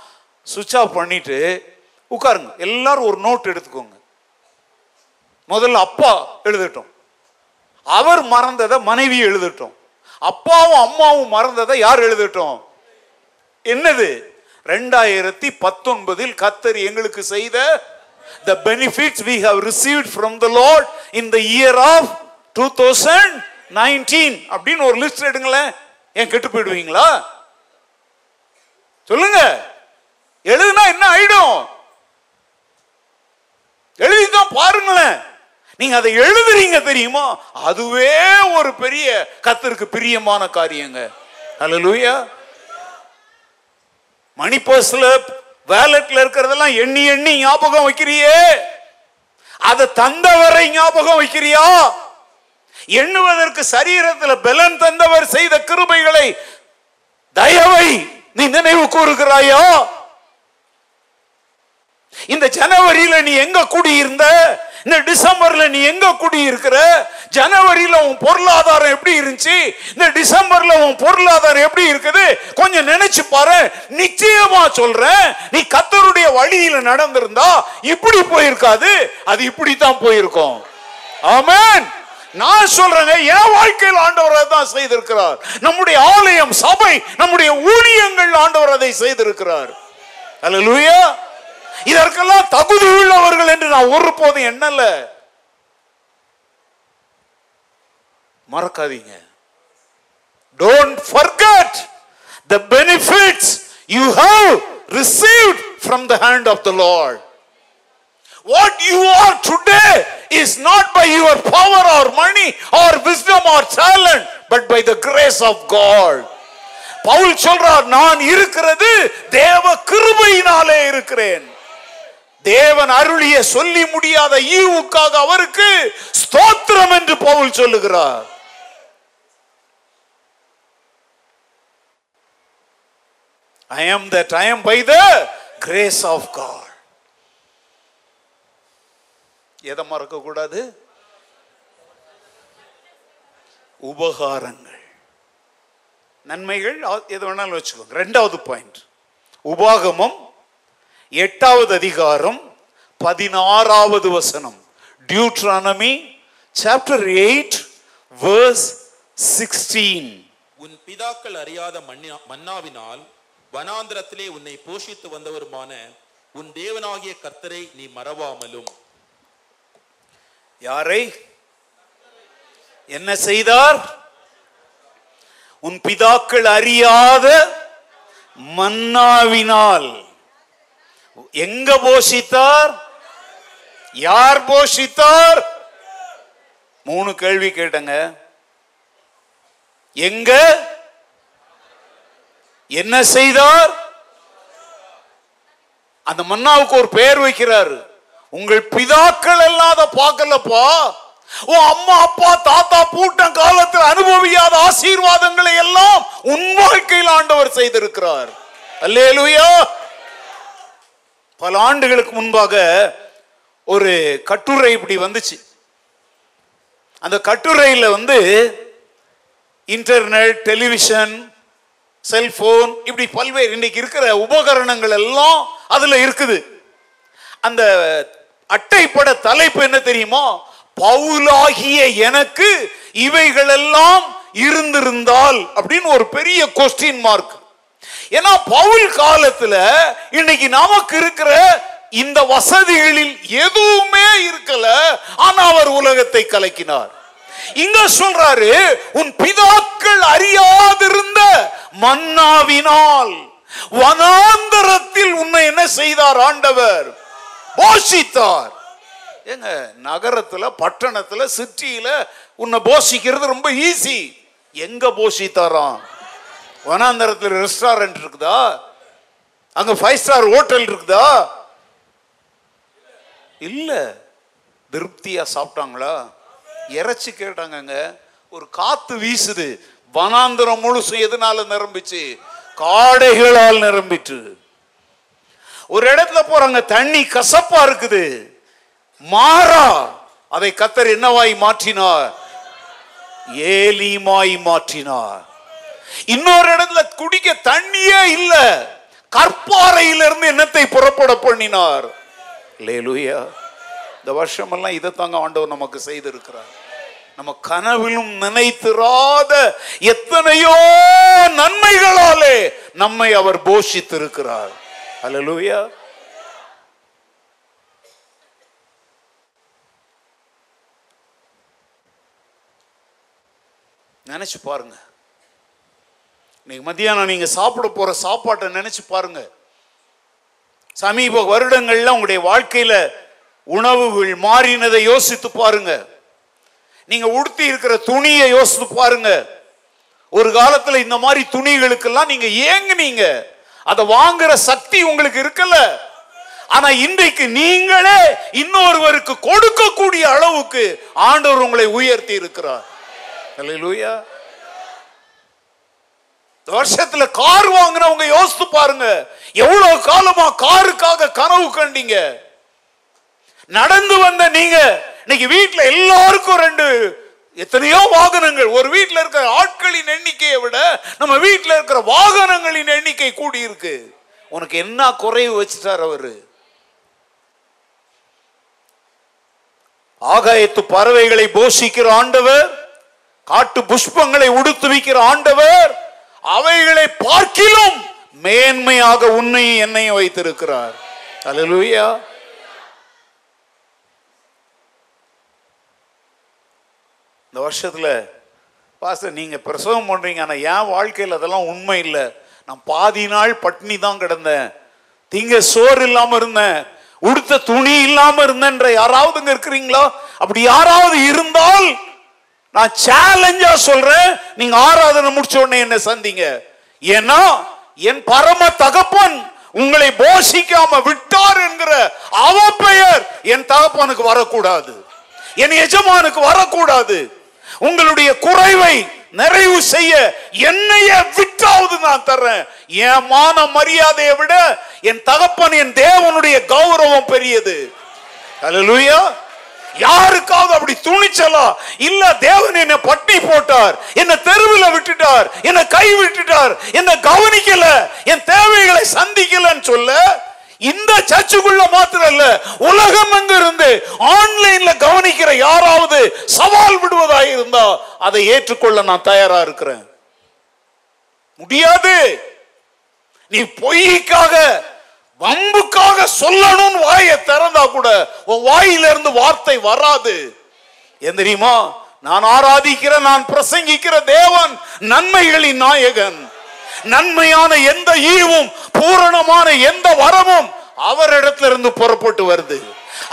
S1: சுவிட்ச் ஆஃப் பண்ணிவிட்டு உட்காருங்க எல்லாரும் ஒரு நோட் எடுத்துக்கோங்க முதல்ல அப்பா எழுதட்டும் அவர் மறந்ததை மனைவி எழுதட்டும் அப்பாவும் அம்மாவும் மறந்ததை யார் எழுதட்டும் என்னது ரெண்டாயிரத்தி பத்தொன்பதில் கத்தர் எங்களுக்கு செய்த the benefits we have received from the Lord in the year of two thousand nineteen அப்படின்னு ஒரு லிஸ்ட் எடுங்களேன் ஏன் கெட்டு போயிடுவீங்களா சொல்லுங்க எழுதுனா என்ன ஆயிடும் எழுதி தான் பாருங்களேன் நீங்க அதை எழுதுறீங்க தெரியுமா அதுவே ஒரு பெரிய கத்திற்கு பிரியமான காரியங்க லூயா மணி பர்ஸ்ல வேலட்ல இருக்கிறதெல்லாம் எண்ணி எண்ணி ஞாபகம் வைக்கிறியே அதை தந்தவரை ஞாபகம் வைக்கிறியா எண்ணுவதற்கு சரீரத்தில் பலன் தந்தவர் செய்த கிருபைகளை தயவை நீ நினைவு கூறுகிறாயோ இந்த ஜனவரியில நீ எங்க குடியிருந்த இந்த டிசம்பர்ல நீ எங்க குடியிருக்கிற ஜனவரியில உன் பொருளாதாரம் எப்படி இருந்துச்சு இந்த டிசம்பர்ல உன் பொருளாதாரம் எப்படி இருக்குது கொஞ்சம் நினைச்சு பாரு நிச்சயமா சொல்றேன் நீ கத்தருடைய வழியில நடந்திருந்தா இப்படி போயிருக்காது அது இப்படித்தான் போயிருக்கும் ஆமேன் நான் சொல்றேங்க என் வாழ்க்கையில் ஆண்டவர் செய்திருக்கிறார் நம்முடைய ஆலயம் சபை நம்முடைய ஊழியங்கள் ஆண்டவர் அதை செய்திருக்கிறார் அல்ல இதற்கெல்லாம் தகுதி உள்ளவர்கள் என்று நான் ஒரு போதும் என்னல்ல மறக்காதீங்க don't forget the benefits you have received from the hand of the Lord what you are today is not by your power or money or wisdom or talent but by the grace of God Paul சொல்றார் நான் இருக்கிறது தேவ கிருபையினாலே இருக்கிறேன் தேவன் அருளிய சொல்லி முடியாத ஈவுக்காக அவருக்கு ஸ்தோத்திரம் என்று பவுல் சொல்லுகிறார் I am the time by the grace of God எதை மறக்கக்கூடாது உபகாரங்கள் நன்மைகள் எது வேணாலும் வச்சுக்கோங்க ரெண்டாவது பாயிண்ட் உபாகமும் எட்டாவது அதிகாரம் பதினாறாவது வசனம் Deuteronomy
S2: chapter eight verse sixteen உன் பிதாக்கள் அறியாத மன்னாவினால் வனாந்திரத்திலே உன்னை போஷித்து வந்தவருமான உன் தேவனாகிய கர்த்தரை நீ மறவாமலும் யாரை என்ன செய்தார் உன் பிதாக்கள் அறியாத மன்னாவினால் எங்க போஷித்தார் யார் போஷித்தார் மூணு கேள்வி கேட்டங்க எங்க என்ன செய்தார் அந்த மன்னாவுக்கு ஒரு பெயர் வைக்கிறாரு உங்கள் பிதாக்கள் இல்லாத பார்க்கலப்பா ஓ அம்மா அப்பா தாத்தா பூட்ட காலத்தில் அனுபவியாத ஆசீர்வாதங்களை எல்லாம் உன் வாழ்க்கையில் ஆண்டவர் செய்திருக்கிறார் அல்லேலுயா பல ஆண்டுகளுக்கு முன்பாக ஒரு கட்டுரை இப்படி வந்துச்சு அந்த கட்டுரையில் வந்து இன்டர்நெட் டெலிவிஷன் செல்போன் இப்படி பல்வேறு இன்னைக்கு இருக்கிற உபகரணங்கள் எல்லாம் அதில் இருக்குது அந்த அட்டைப்பட தலைப்பு என்ன தெரியுமோ பவுலாகிய எனக்கு இவைகளெல்லாம் இருந்திருந்தால் அப்படின்னு ஒரு பெரிய கொஸ்டின் மார்க் ஏன்னா பவுல் காலத்துல இன்னைக்கு நமக்கு இருக்கிற இந்த வசதிகளில் எதுவுமே இருக்கல ஆனா அவர் உலகத்தை கலக்கினார் இங்க சொல்றாரு உன் பிதாக்கள் அறியாதிருந்த மன்னாவினால் வனாந்தரத்தில் உன்னை என்ன செய்தார் ஆண்டவர் போஷித்தார் ஏங்க நகரத்துல பட்டணத்துல சிட்டியில உன்னை போஷிக்கிறது ரொம்ப ஈஸி எங்க போஷித்தாராம் வனாந்தரத்தில் ரெஸ்டாரண்ட் இருக்குதா அங்கே ஃபைவ் ஸ்டார் ஹோட்டல் இருக்குதா இல்லை திருப்தியாக சாப்பிட்டாங்களா இறைச்சி கேட்டாங்கங்க ஒரு காற்று வீசுது வனாந்திரம் முழுசும் எதனால நிரம்பிச்சு காடைகளால் நிரம்பிட்டு ஒரு இடத்துல போறாங்க தண்ணி கசப்பா இருக்குது மாறா அதை கத்தர் என்னவாய் மாற்றினார் ஏலிமாய் மாற்றினார் இன்னொரு இடத்துல குடிக்க தண்ணியே இல்ல கற்பாறையிலிருந்து என்னத்தை புறப்பட பண்ணினார் லேலுயா இந்த வருஷம் இதை தாங்க ஆண்டவர் நமக்கு செய்திருக்கிறார் நம்ம கனவிலும் நினைத்திராத எத்தனையோ நன்மைகளாலே நம்மை அவர் போஷித்திருக்கிறார் அலலூயா நினைச்சு பாருங்க இன்னைக்கு மத்தியானம் நீங்கள் சாப்பிட போகிற சாப்பாட்டை நினச்சி பாருங்க சமீப வருடங்கள்ல உங்களுடைய வாழ்க்கையில உணவுகள் மாறினதை யோசித்து பாருங்க நீங்க உடுத்தி இருக்கிற துணியை யோசித்து பாருங்க ஒரு காலத்துல இந்த மாதிரி துணிகளுக்கெல்லாம் நீங்க ஏங்குனீங்க அதை வாங்குற சக்தி உங்களுக்கு இருக்கல ஆனா இன்றைக்கு நீங்களே இன்னொருவருக்கு கொடுக்கக்கூடிய அளவுக்கு ஆண்டவர் உங்களை உயர்த்தி இருக்கிறார் வருஷத்துல கார் வாங்கினவங்க யோசித்து பாருங்க எவ்வளவு காலமா காருக்காக கனவு கண்டீங்க நடந்து வந்த நீங்க இன்னைக்கு வீட்டுல எல்லாருக்கும் ரெண்டு எத்தனையோ வாகனங்கள் ஒரு வீட்டில் இருக்கிற ஆட்களின் எண்ணிக்கையை விட நம்ம வீட்டில் இருக்கிற வாகனங்களின் எண்ணிக்கை கூடி இருக்கு உனக்கு என்ன குறைவு வச்சுட்டார் அவரு ஆகாயத்து பறவைகளை போஷிக்கிற ஆண்டவர் காட்டு புஷ்பங்களை உடுத்துவிக்கிற ஆண்டவர் அவைகளை பார்க்கிலும் மேன்மையாக உன்னையும் என்னையும் வைத்திருக்கிறார் அலலுவியா இந்த வருஷத்தில் பாச நீங்கள் பிரசவம் பண்ணுறீங்க ஆனால் என் வாழ்க்கையில் அதெல்லாம் உண்மை இல்லை நான் பாதி நாள் பட்டினி தான் கிடந்தேன் தீங்க சோறு இல்லாமல் இருந்தேன் உடுத்த துணி இல்லாமல் இருந்தேன்ற யாராவதுங்க இருக்கிறீங்களா அப்படி யாராவது இருந்தால் நான் சேலஞ்சா சொல்றேன் நீங்க ஆராதனை முடிச்ச உடனே என்ன சந்திங்க ஏன்னா என் பரம தகப்பன் உங்களை போஷிக்காம விட்டார் என்கிற அவ பெயர் என் தகப்பனுக்கு வரக்கூடாது என் எஜமானுக்கு வரக்கூடாது உங்களுடைய குறைவை நிறைவு செய்ய என்னைய விட்டாவது நான் தர்றேன் என் மான மரியாதையை விட என் தகப்பன் என் தேவனுடைய கௌரவம் பெரியது அலலுயா யாருக்காவது அப்படி துணிச்சலா இல்ல தேவன் என்ன பட்டி போட்டார் என்ன தெருவில் விட்டுட்டார் என்ன கை விட்டுட்டார் என்ன கவனிக்கல என் தேவைகளை சந்திக்கலன்னு சொல்ல இந்த சர்ச்சுக்குள்ள மாத்திரம் இல்ல உலகம் அங்க இருந்து ஆன்லைன்ல கவனிக்கிற யாராவது சவால் விடுவதாக இருந்தா அதை ஏற்றுக்கொள்ள நான் தயாரா இருக்கிறேன் முடியாது நீ பொய்க்காக வம்புக்காக சொல்லணும்னு வாயை திறந்தா கூட உன் வாயிலிருந்து வார்த்தை வராது என் தெரியுமா நான் ஆராதிக்கிற நான் பிரசங்கிக்கிற தேவன் நன்மைகளின் நாயகன் நன்மையான எந்த ஈவும் பூரணமான எந்த வரமும் அவரிடத்துல இருந்து புறப்பட்டு வருது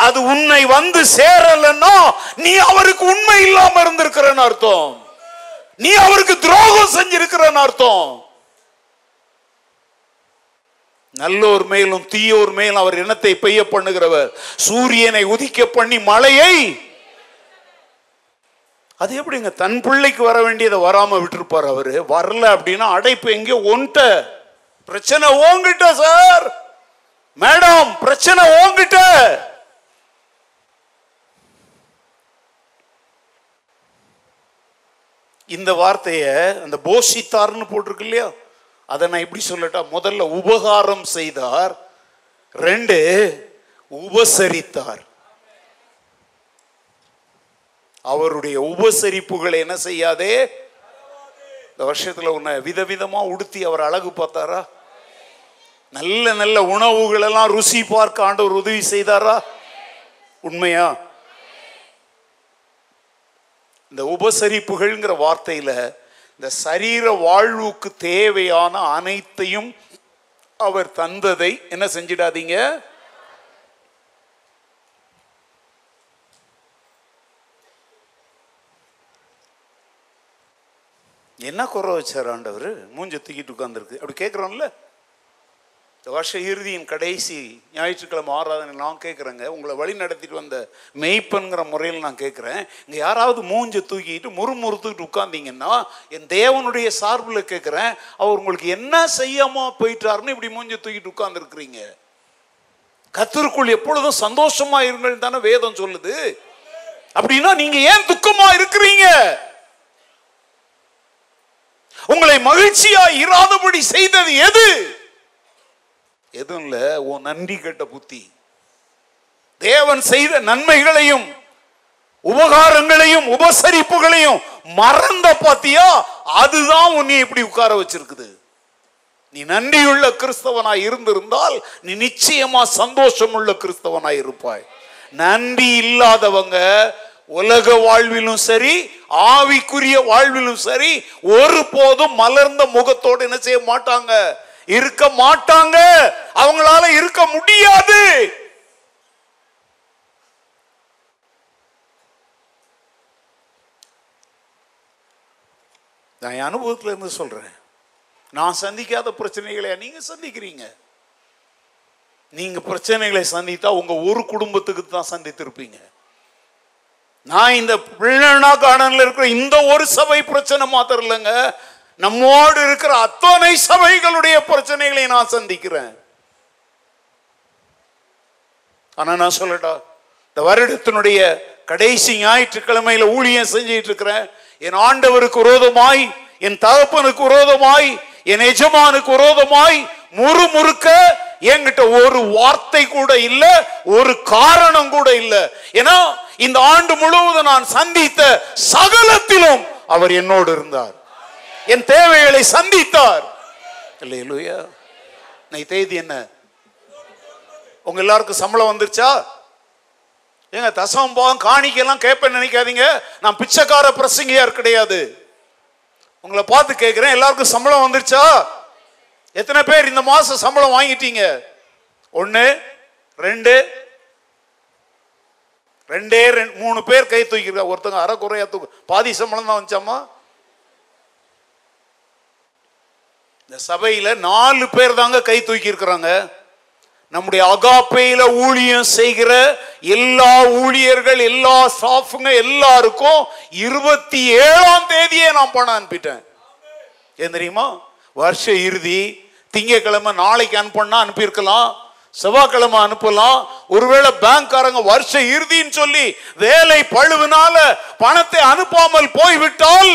S2: அது உன்னை வந்து சேரலன்னா நீ அவருக்கு உண்மை இல்லாம இருந்திருக்கிறன்னு அர்த்தம் நீ அவருக்கு துரோகம் செஞ்சிருக்கிறன்னு அர்த்தம் நல்லோர் மேலும் தீயோர் மேலும் அவர் இனத்தை பெய்ய பண்ணுகிறவர் சூரியனை உதிக்க பண்ணி மழையை அது எப்படிங்க தன் பிள்ளைக்கு வர வேண்டியதை வராம விட்டுருப்பார் அவரு வரல அப்படின்னா அடைப்பு எங்கேயோ ஒன்ட்ட பிரச்சனை ஓங்கிட்ட சார் மேடம் பிரச்சனை ஓங்கிட்ட இந்த வார்த்தையை அந்த போஷித்தார்னு போட்டிருக்கு இல்லையா அதை நான் இப்படி சொல்லட்டா முதல்ல உபகாரம் செய்தார் ரெண்டு உபசரித்தார் அவருடைய உபசரிப்புகளை என்ன செய்யாதே இந்த வருஷத்துல உன்னை விதவிதமா உடுத்தி அவர் அழகு பார்த்தாரா நல்ல நல்ல உணவுகளெல்லாம் ருசி பார்க்க ஆண்டவர் உதவி செய்தாரா உண்மையா இந்த உபசரிப்புகள்ங்கிற வார்த்தையில இந்த சரீர வாழ்வுக்கு தேவையான அனைத்தையும் அவர் தந்ததை என்ன செஞ்சிடாதீங்க என்ன குறை வச்சார் ஆண்டவர் மூஞ்ச தூக்கிட்டு உட்காந்துருக்கு அப்படி கேட்குறோம்ல இந்த வருஷ இறுதியின் கடைசி ஞாயிற்றுக்கிழமை ஆராதனை நான் கேட்குறேங்க உங்களை வழி நடத்திட்டு வந்த மெய்ப்பன்கிற முறையில் நான் கேட்குறேன் இங்கே யாராவது மூஞ்சை தூக்கிட்டு முறுமுறுத்துக்கிட்டு உட்காந்திங்கன்னா என் தேவனுடைய சார்பில் கேட்குறேன் அவர் உங்களுக்கு என்ன செய்யாமல் போயிட்டாருன்னு இப்படி மூஞ்சை தூக்கிட்டு உட்காந்துருக்குறீங்க கத்திற்குள் எப்பொழுதும் சந்தோஷமா இருங்கள் தானே வேதம் சொல்லுது அப்படின்னா நீங்க ஏன் துக்கமா இருக்கிறீங்க உங்களை மகிழ்ச்சியா இராதபடி செய்தது எது எதுவும் இல்லை உன் நன்றி கேட்ட புத்தி தேவன் செய்த நன்மைகளையும் உபகாரங்களையும் உபசரிப்புகளையும் மறந்த பாத்தியா அதுதான் உன்னை இப்படி உட்கார வச்சிருக்குது நீ நன்றியுள்ள கிறிஸ்தவனாய் இருந்திருந்தால் நீ நிச்சயமா சந்தோஷம் உள்ள கிறிஸ்தவனாய் இருப்பாய் நன்றி இல்லாதவங்க உலக வாழ்விலும் சரி ஆவிக்குரிய வாழ்விலும் சரி ஒரு போதும் மலர்ந்த முகத்தோடு என்ன செய்ய மாட்டாங்க இருக்க மாட்டாங்க அவங்களால இருக்க முடியாது நான் என் அனுபவத்தில் இருந்து சொல்றேன் நான் சந்திக்காத பிரச்சனைகளை நீங்க சந்திக்கிறீங்க நீங்க பிரச்சனைகளை சந்தித்தா உங்க ஒரு குடும்பத்துக்கு தான் சந்தித்திருப்பீங்க நான் இந்த பிள்ளைனா கார்டனில் இருக்கிற இந்த ஒரு சபை பிரச்சனை மாத்திரம் இல்லைங்க நம்மோடு இருக்கிற அத்தனை சபைகளுடைய பிரச்சனைகளை நான் சந்திக்கிறேன் ஆனா நான் சொல்லட்டா இந்த வருடத்தினுடைய கடைசி ஞாயிற்றுக்கிழமையில ஊழியம் செஞ்சிட்டு இருக்கிறேன் என் ஆண்டவருக்கு விரோதமாய் என் தகப்பனுக்கு விரோதமாய் என் எஜமானுக்கு விரோதமாய் முறுமுறுக்க என்கிட்ட ஒரு வார்த்தை கூட இல்ல ஒரு காரணம் கூட இல்ல ஏன்னா இந்த ஆண்டு முழுவதும் நான் சந்தித்த சகலத்திலும் அவர் என்னோடு இருந்தார் என் தேவைகளை சந்தித்தார் தேதி என்ன உங்க எல்லாருக்கும் சம்பளம் வந்துருச்சா ஏங்க தசவம் போகும் காணிக்கெல்லாம் கேட்பேன்னு நினைக்காதீங்க நான் பிச்சைக்கார பிரசங்கியார் கிடையாது உங்களை பார்த்து கேட்குறேன் எல்லாருக்கும் சம்பளம் வந்துருச்சா எத்தனை பேர் இந்த மாதம் சம்பளம் வாங்கிட்டீங்க ஒன்று ரெண்டு ரெண்டே ரெண்டு மூணு பேர் கை தூக்கிருக்கா ஒருத்தங்க அரை குறையா தூக்கு பாதி சம்பளம் தான் வந்துச்சாமா இந்த சபையில் நாலு பேர் தாங்க கை தூக்கி இருக்கிறாங்க நம்முடைய அகாப்பையில் ஊழியம் செய்கிற எல்லா ஊழியர்கள் எல்லா ஸ்டாஃபுங்க எல்லாருக்கும் இருபத்தி ஏழாம் தேதியே நான் பணம் அனுப்பிட்டேன் ஏன் தெரியுமா வருஷ இறுதி திங்கக்கிழமை நாளைக்கு அனுப்பணும்னா அனுப்பியிருக்கலாம் செவ்வாய்க்கிழமை அனுப்பலாம் ஒருவேளை பேங்க்காரங்க வருஷ இறுதின்னு சொல்லி வேலை பழுவினால பணத்தை அனுப்பாமல் போய்விட்டால்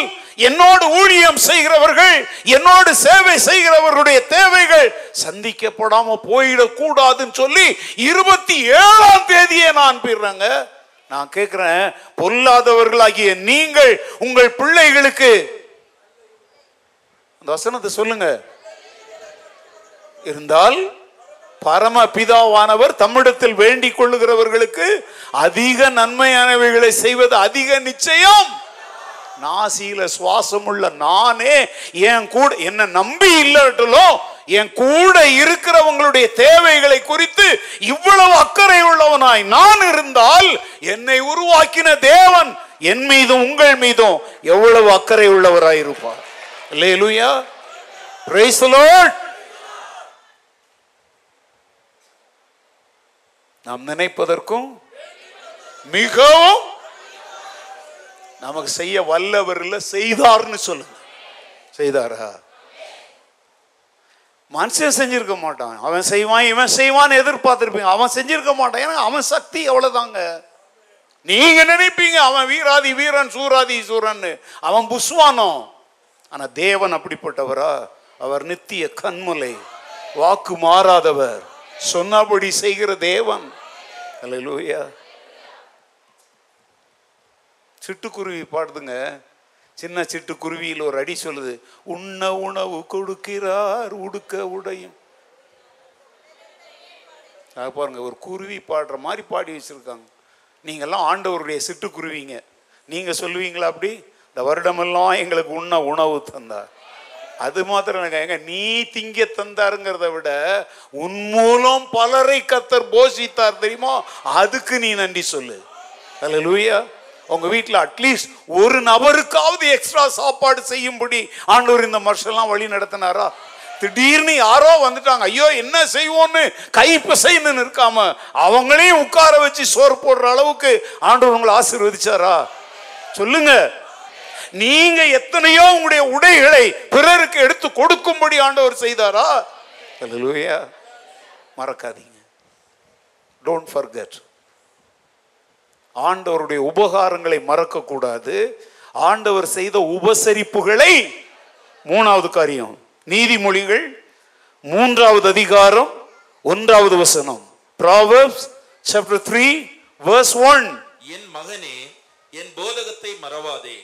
S2: என்னோடு ஊழியம் செய்கிறவர்கள் என்னோடு சேவை செய்கிறவர்களுடைய தேவைகள் சந்திக்கப்படாம போயிடக்கூடாதுன்னு சொல்லி இருபத்தி ஏழாம் தேதியை நான் போயிடுறாங்க நான் கேட்கிறேன் பொல்லாதவர்களாகிய நீங்கள் உங்கள் பிள்ளைகளுக்கு அந்த வசனத்தை சொல்லுங்க இருந்தால் பரம பிதாவானவர் தம்மிடத்தில் வேண்டிக் கொள்ளுகிறவர்களுக்கு அதிக நன்மையானவைகளை செய்வது அதிக நிச்சயம் நாசியில சுவாசம் உள்ள நானே என் கூட என்ன நம்பி இல்லட்டலோ என் கூட இருக்கிறவங்களுடைய தேவைகளை குறித்து இவ்வளவு அக்கறை உள்ளவனாய் நான் இருந்தால் என்னை உருவாக்கின தேவன் என் மீதும் உங்கள் மீதும் எவ்வளவு அக்கறை உள்ளவராய் இருப்பார் நாம் நினைப்பதற்கும் மிகவும் நமக்கு செய்ய வல்லவர் இல்லை செய்தார்னு சொல்லுங்க செய்தாரா மனுஷன் செஞ்சிருக்க மாட்டான் அவன் செய்வான் இவன் செய்வான்னு எதிர்பார்த்துருப்பீங்க அவன் செஞ்சிருக்க மாட்டான் ஏன்னா அவன் சக்தி அவ்வளோதாங்க நீங்க நினைப்பீங்க அவன் வீராதி வீரன் சூராதி சூரன் அவன் புஷ்வானம் ஆனா தேவன் அப்படிப்பட்டவரா அவர் நித்திய கண்முலை வாக்கு மாறாதவர் சொன்னபடி செய்கிற தேவன் அல்ல சிட்டுக்குருவி பாடுதுங்க சின்ன சிட்டுக்குருவியில் ஒரு அடி சொல்லுது உண்ண உணவு கொடுக்கிறார் உடுக்க உடையும் பாருங்க ஒரு குருவி பாடுற மாதிரி பாடி வச்சுருக்காங்க நீங்கள்லாம் ஆண்டவருடைய சிட்டுக்குருவிங்க நீங்கள் சொல்லுவீங்களா அப்படி இந்த வருடமெல்லாம் எங்களுக்கு உண்ண உணவு தந்தார் அது மாத்திரம் எங்க நீ திங்க தந்தாருங்கிறத விட உன் மூலம் பலரை கத்தர் போஷித்தார் தெரியுமோ அதுக்கு நீ நன்றி சொல்லு அதில் லூயா உங்க வீட்டில் அட்லீஸ்ட் ஒரு நபருக்காவது எக்ஸ்ட்ரா சாப்பாடு செய்யும்படி ஆண்டவர் இந்த மர்ஷெல்லாம் வழி நடத்தினாரா திடீர்னு யாரோ வந்துட்டாங்க ஐயோ என்ன செய்வோன்னு கை பிசைன்னு நிற்காம அவங்களையும் உட்கார வச்சு சோறு போடுற அளவுக்கு ஆண்டவர் உங்களை ஆசீர்வதிச்சாரா சொல்லுங்க நீங்க எத்தனையோ உங்களுடைய உடைகளை பிறருக்கு எடுத்து கொடுக்கும்படி ஆண்டவர் செய்தாரா மறக்காதீங்க டோன்ட் ஃபர்கெட் ஆண்டவருடைய உபகாரங்களை மறக்கக்கூடாது ஆண்டவர் செய்த உபசரிப்புகளை மூணாவது காரியம் நீதிமொழிகள் மூன்றாவது அதிகாரம் ஒன்றாவது வசனம் த்ரீ வர்ஸ் ஒன் என் மகனே என்
S3: போதகத்தை மறவாதே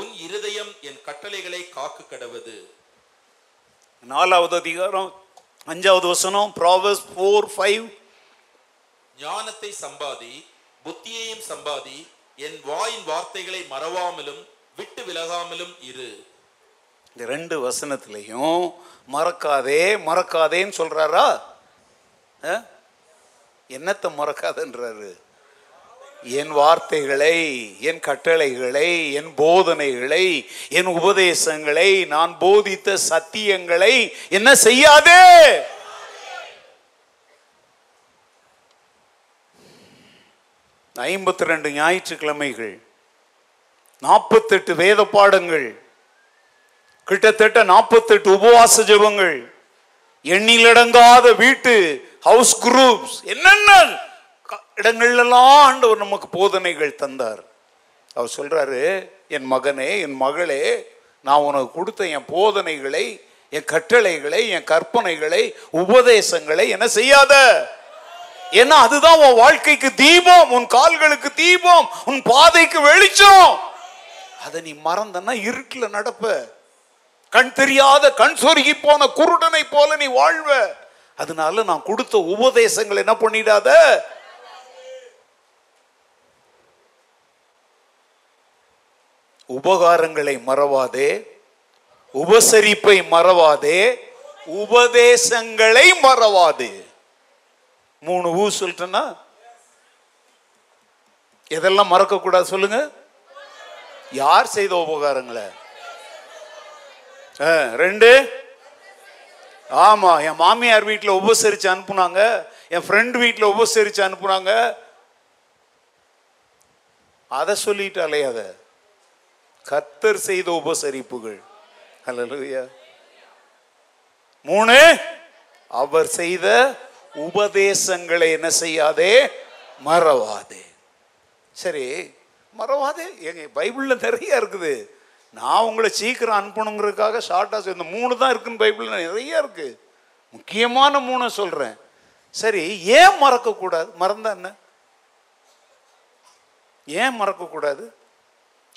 S3: உன் இருதயம் என் கட்டளைகளை
S2: காக்கு கடவுது நாலாவது அதிகாரம் அஞ்சாவது வசனம் ப்ராவர்ஸ் ஃபோர் ஃபைவ் ஞானத்தை
S3: சம்பாதி புத்தியையும் சம்பாதி என் வாயின் வார்த்தைகளை மறவாமலும் விட்டு விலகாமலும் இரு இந்த ரெண்டு
S2: வசனத்திலையும் மறக்காதே மறக்காதேன்னு சொல்றாரா என்னத்தை மறக்காதன்றாரு என் வார்த்தைகளை என் கட்டளைகளை என் போதனைகளை என் உபதேசங்களை நான் போதித்த சத்தியங்களை என்ன செய்யாதே ஐம்பத்தி ரெண்டு ஞாயிற்றுக்கிழமைகள் நாற்பத்தெட்டு வேத பாடங்கள் கிட்டத்தட்ட நாற்பத்தெட்டு உபவாச ஜபங்கள் எண்ணிலடங்காத வீட்டு ஹவுஸ் குரூப்ஸ் என்னென்ன இடங்கள்லாம் ஆண்டவர் நமக்கு போதனைகள் தந்தார் அவர் சொல்றாரு என் மகனே என் மகளே நான் உனக்கு கொடுத்த என் போதனைகளை என் கட்டளைகளை என் கற்பனைகளை உபதேசங்களை என்ன செய்யாத ஏன்னா அதுதான் உன் வாழ்க்கைக்கு தீபம் உன் கால்களுக்கு தீபம் உன் பாதைக்கு வெளிச்சம் அதை நீ மறந்தன்னா இருட்டில் நடப்ப கண் தெரியாத கண் சொருகி போன குருடனை போல நீ வாழ்வ அதனால நான் கொடுத்த உபதேசங்கள் என்ன பண்ணிடாத உபகாரங்களை மறவாதே உபசரிப்பை மறவாதே உபதேசங்களை மறவாதே மூணு ஊ சொல்லிட்டேன்னா எதெல்லாம் மறக்கக்கூடாது சொல்லுங்க யார் செய்த உபகாரங்களை ரெண்டு ஆமாம் என் மாமியார் வீட்டில் உபசரித்து அனுப்புனாங்க என் ஃப்ரெண்ட் வீட்டில் உபசரித்து அனுப்புனாங்க அதை சொல்லிட்டாலே அதை கத்தர் செய்த உபசரிப்புகள் மூணு அவர் செய்த உபதேசங்களை என்ன செய்யாதே மறவாதே சரி மறவாதே எங்க பைபிளில் நிறைய இருக்குது நான் உங்களை சீக்கிரம் அனுப்பணுங்கிறதுக்காக ஷார்ட்டாக சொல்ல மூணு தான் இருக்குன்னு பைபிளில் நிறைய இருக்குது முக்கியமான மூணை சொல்கிறேன் சரி ஏன் மறக்கக்கூடாது மறந்தா என்ன ஏன் மறக்கக்கூடாது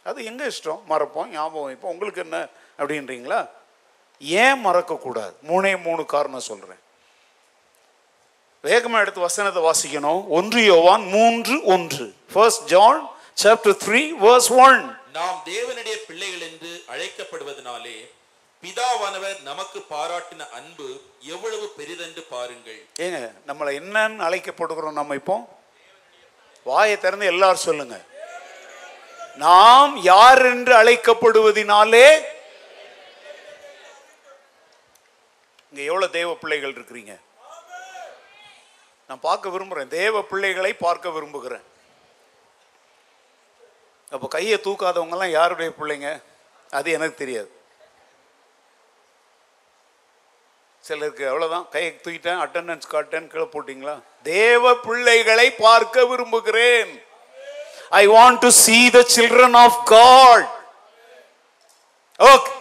S2: அது எங்கள் இஷ்டம் மறப்போம் ஞாபகம் இப்போ உங்களுக்கு என்ன அப்படின்றீங்களா ஏன் மறக்கக்கூடாது மூணே மூணு காரணம் சொல்கிறேன் வேகமாக எடுத்து வசனத்தை வாசிக்கணும் ஒன்று யோவான் மூன்று ஒன்று first John chapter three verse one
S3: நாம் தேவனுடைய பிள்ளைகள் என்று அழைக்கப்படுவதனாலே பிதாவானவர் நமக்கு பாராட்டின அன்பு எவ்வளவு பெரிதென்று பாருங்கள்
S2: ஏங்க நம்மளை என்னன்னு அழைக்கப்படுகிறோம் நம்ம இப்போ வாயை திறந்து எல்லாரும் சொல்லுங்க நாம் யார் என்று அழைக்கப்படுவதினாலே இங்க எவ்வளவு தேவ பிள்ளைகள் இருக்கிறீங்க நான் பார்க்க விரும்புகிறேன் தேவ பிள்ளைகளை பார்க்க விரும்புகிறேன் அப்போ கையை தூக்காதவங்கெல்லாம் யாருடைய பிள்ளைங்க அது எனக்கு தெரியாது சிலருக்கு அவ்வளோதான் கையை தூக்கிட்டேன் அட்டண்டன்ஸ் காட்டேன் கீழே போட்டிங்களா தேவ பிள்ளைகளை பார்க்க விரும்புகிறேன் I want to see the children of God okay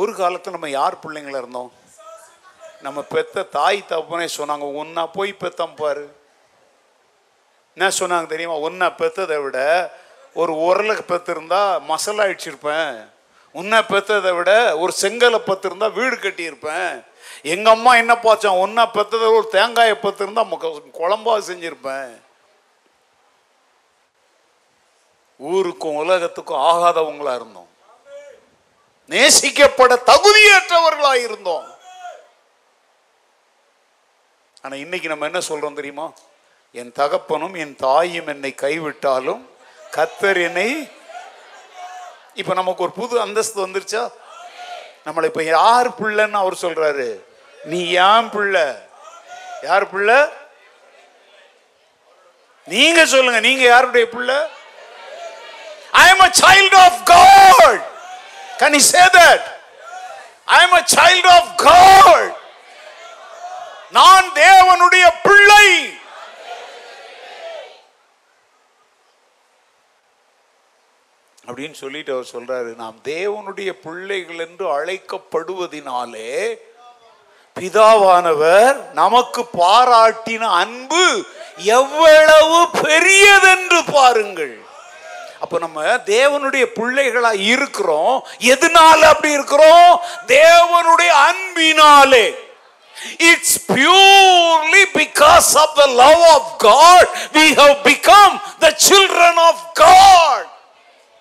S2: ஒரு காலத்தில் நம்ம யார் பிள்ளைங்களா இருந்தோம் நம்ம பெத்த தாய் தப்புனே சொன்னாங்க ஒன்றா போய் பெத்தம் பாரு என்ன சொன்னாங்க தெரியுமா ஒன்றா பெத்ததை விட ஒரு உரலுக்கு பெத்திருந்தா மசல் ஆயிடுச்சிருப்பேன் உன்னை பெத்ததை விட ஒரு செங்கலை பத்திருந்தா வீடு கட்டியிருப்பேன் எங்கள் அம்மா என்ன பார்த்தோம் ஒன்றா பெற்றதை ஒரு தேங்காயை பத்திருந்தா குழம்பா செஞ்சுருப்பேன் ஊருக்கும் உலகத்துக்கும் ஆகாதவங்களா இருந்தோம் நேசிக்கப்பட தகுதியற்றவர்களாக இருந்தோம் ஆனால் இன்னைக்கு நம்ம என்ன சொல்கிறோம் தெரியுமா என் தகப்பனும் என் தாயும் என்னை கைவிட்டாலும் கத்தர் என்னை இப்போ நமக்கு ஒரு புது அந்தஸ்து வந்துருச்சா நம்மளை இப்போ யார் பிள்ளைன்னு அவர் சொல்கிறாரு நீ ஏன் பிள்ளை யார் பிள்ள நீங்க சொல்லுங்க நீங்க யாருடைய பிள்ள I am a child of God can you say that I am a child of God நான் தேவனுடைய பிள்ளை அப்படின்னு சொல்லிட்டு அவர் சொல்றாரு நாம் தேவனுடைய பிள்ளைகள் என்று அழைக்கப்படுவதினாலே பிதாவானவர் நமக்கு பாராட்டின அன்பு எவ்வளவு பெரியதென்று பாருங்கள் அப்போ நம்ம தேவனுடைய பிள்ளைகளா இருக்கிறோம் எதனால அப்படி இருக்கிறோம் தேவனுடைய அன்பினாலே It's purely because of the love of God we have become the children of God.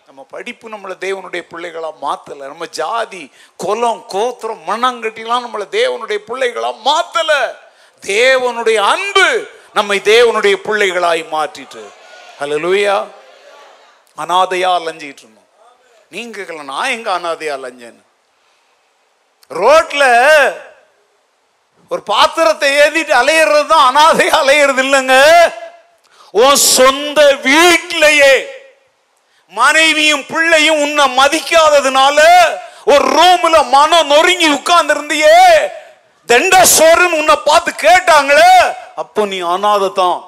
S2: நம்ம படிப்பு நம்மளை தேவனுடைய பிள்ளைகளா மாத்தல நம்ம ஜாதி குலம் கோத்திரம் மண்ணங்கட்டிலாம் நம்மளை தேவனுடைய பிள்ளைகளா மாத்தல தேவனுடைய அன்பு நம்மை தேவனுடைய பிள்ளைகளாய் மாற்றிட்டு ஹலோ லூயா அனாதையா அலைஞ்சிட்டு இருந்தோம் நீங்க நான் எங்க அனாதையா அலைஞ்சேன்னு ரோட்ல ஒரு பாத்திரத்தை ஏந்திட்டு அலையிறது தான் அனாதையா அலையிறது இல்லைங்க உன் சொந்த வீட்டிலேயே மனைவியும் பிள்ளையும் உன்னை மதிக்காததுனால ஒரு ரூம்ல மனம் நொறுங்கி உட்கார்ந்து இருந்தியே தண்ட சோறுன்னு உன்னை பார்த்து கேட்டாங்களே அப்போ நீ அனாதை தான்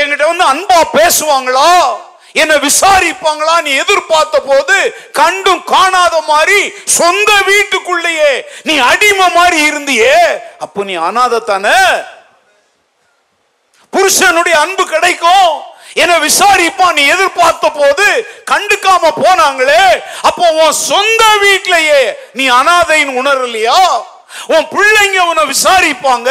S2: என்கிட்ட வந்து அன்பா பேசுவாங்களா என்ன விசாரிப்பாங்களா நீ எதிர்பார்த்த போது கண்டும் காணாத மாதிரி சொந்த வீட்டுக்குள்ளேயே நீ அடிமை மாதிரி இருந்தியே அப்போ நீ அனாதத்தானே புருஷனுடைய அன்பு கிடைக்கும் என்ன விசாரிப்பா நீ எதிர்பார்த்த போது கண்டுக்காம போனாங்களே அப்போ உன் சொந்த வீட்டிலேயே நீ அனாதைன்னு உணரலையா உன் பிள்ளைங்க உன்னை விசாரிப்பாங்க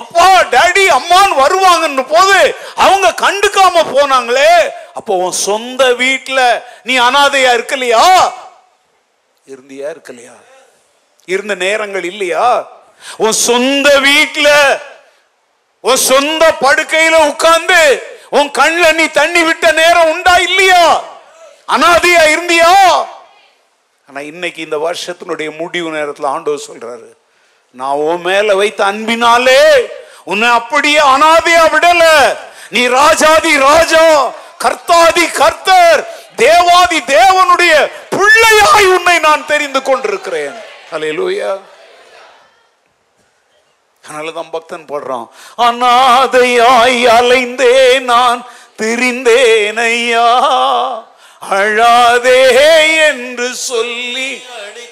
S2: அப்பா டேடி அம்மான்னு வருவாங்கன்னு போது அவங்க கண்டுக்காம போனாங்களே அப்போ உன் சொந்த வீட்டில் நீ அனாதையா இருக்கலையா இருந்தியா இருக்கலையா இருந்த நேரங்கள் இல்லையா உன் சொந்த வீட்டில் உன் சொந்த படுக்கையில உட்கார்ந்து உன் கண்ணில் நீ தண்ணி விட்ட நேரம் உண்டா இல்லையா அனாதையா இருந்தியா ஆனா இன்னைக்கு இந்த வருஷத்தினுடைய முடிவு நேரத்தில் ஆண்டவர் சொல்றாரு நான் உன் மேல வைத்த அன்பினாலே உன்னை அப்படியே அனாதையா விடல நீ ராஜாதி ராஜா கர்த்தாதி கர்த்தர் தேவாதி தேவனுடைய பிள்ளையாய் உன்னை நான் தெரிந்து கொண்டிருக்கிறேன் அலையலூயா அதனாலதான் பக்தன் போடுறான் அனாதையாய் அலைந்தே நான் ஐயா அழாதே என்று சொல்லி அடி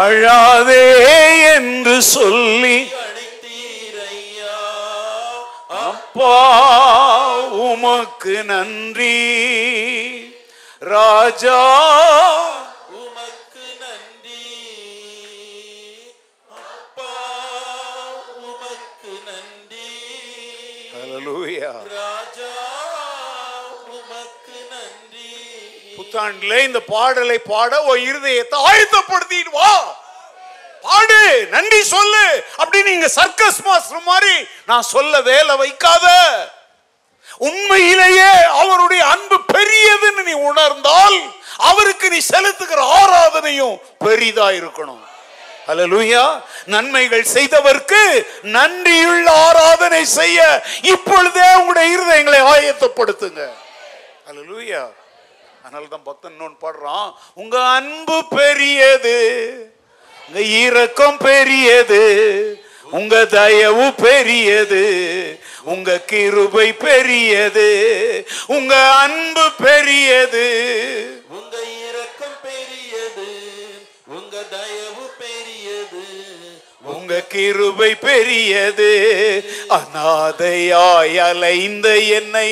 S4: அழாதே என்று சொல்லி அப்பா உமக்கு நன்றி ராஜா
S2: நூற்றாண்டில் இந்த பாடலை பாட உன் இருதயத்தை ஆயத்தப்படுத்திட்டு வா பாடு நன்றி சொல்லு அப்படின்னு நீங்க சர்க்கஸ் மாஸ்டர் மாதிரி நான் சொல்ல வேலை வைக்காத உண்மையிலேயே அவருடைய அன்பு பெரியதுன்னு நீ உணர்ந்தால் அவருக்கு நீ செலுத்துகிற ஆராதனையும் பெரிதா இருக்கணும் அலலுயா நன்மைகள் செய்தவர்க்கு நன்றியுள்ள ஆராதனை செய்ய இப்பொழுதே உங்களுடைய இருதயங்களை ஆயத்தப்படுத்துங்க அலலுயா அதனால தான் பக்தன் இன்னொன்று பாடுறான் உங்க அன்பு பெரியது உங்க ஈரக்கம் பெரியது உங்க தயவு பெரியது உங்க கிருபை பெரியது உங்க அன்பு பெரியது
S4: உங்க இரக்கம் பெரியது உங்க தயவு பெரியது உங்க கிருபை பெரியது அநாதையாய் அலைந்த என்னை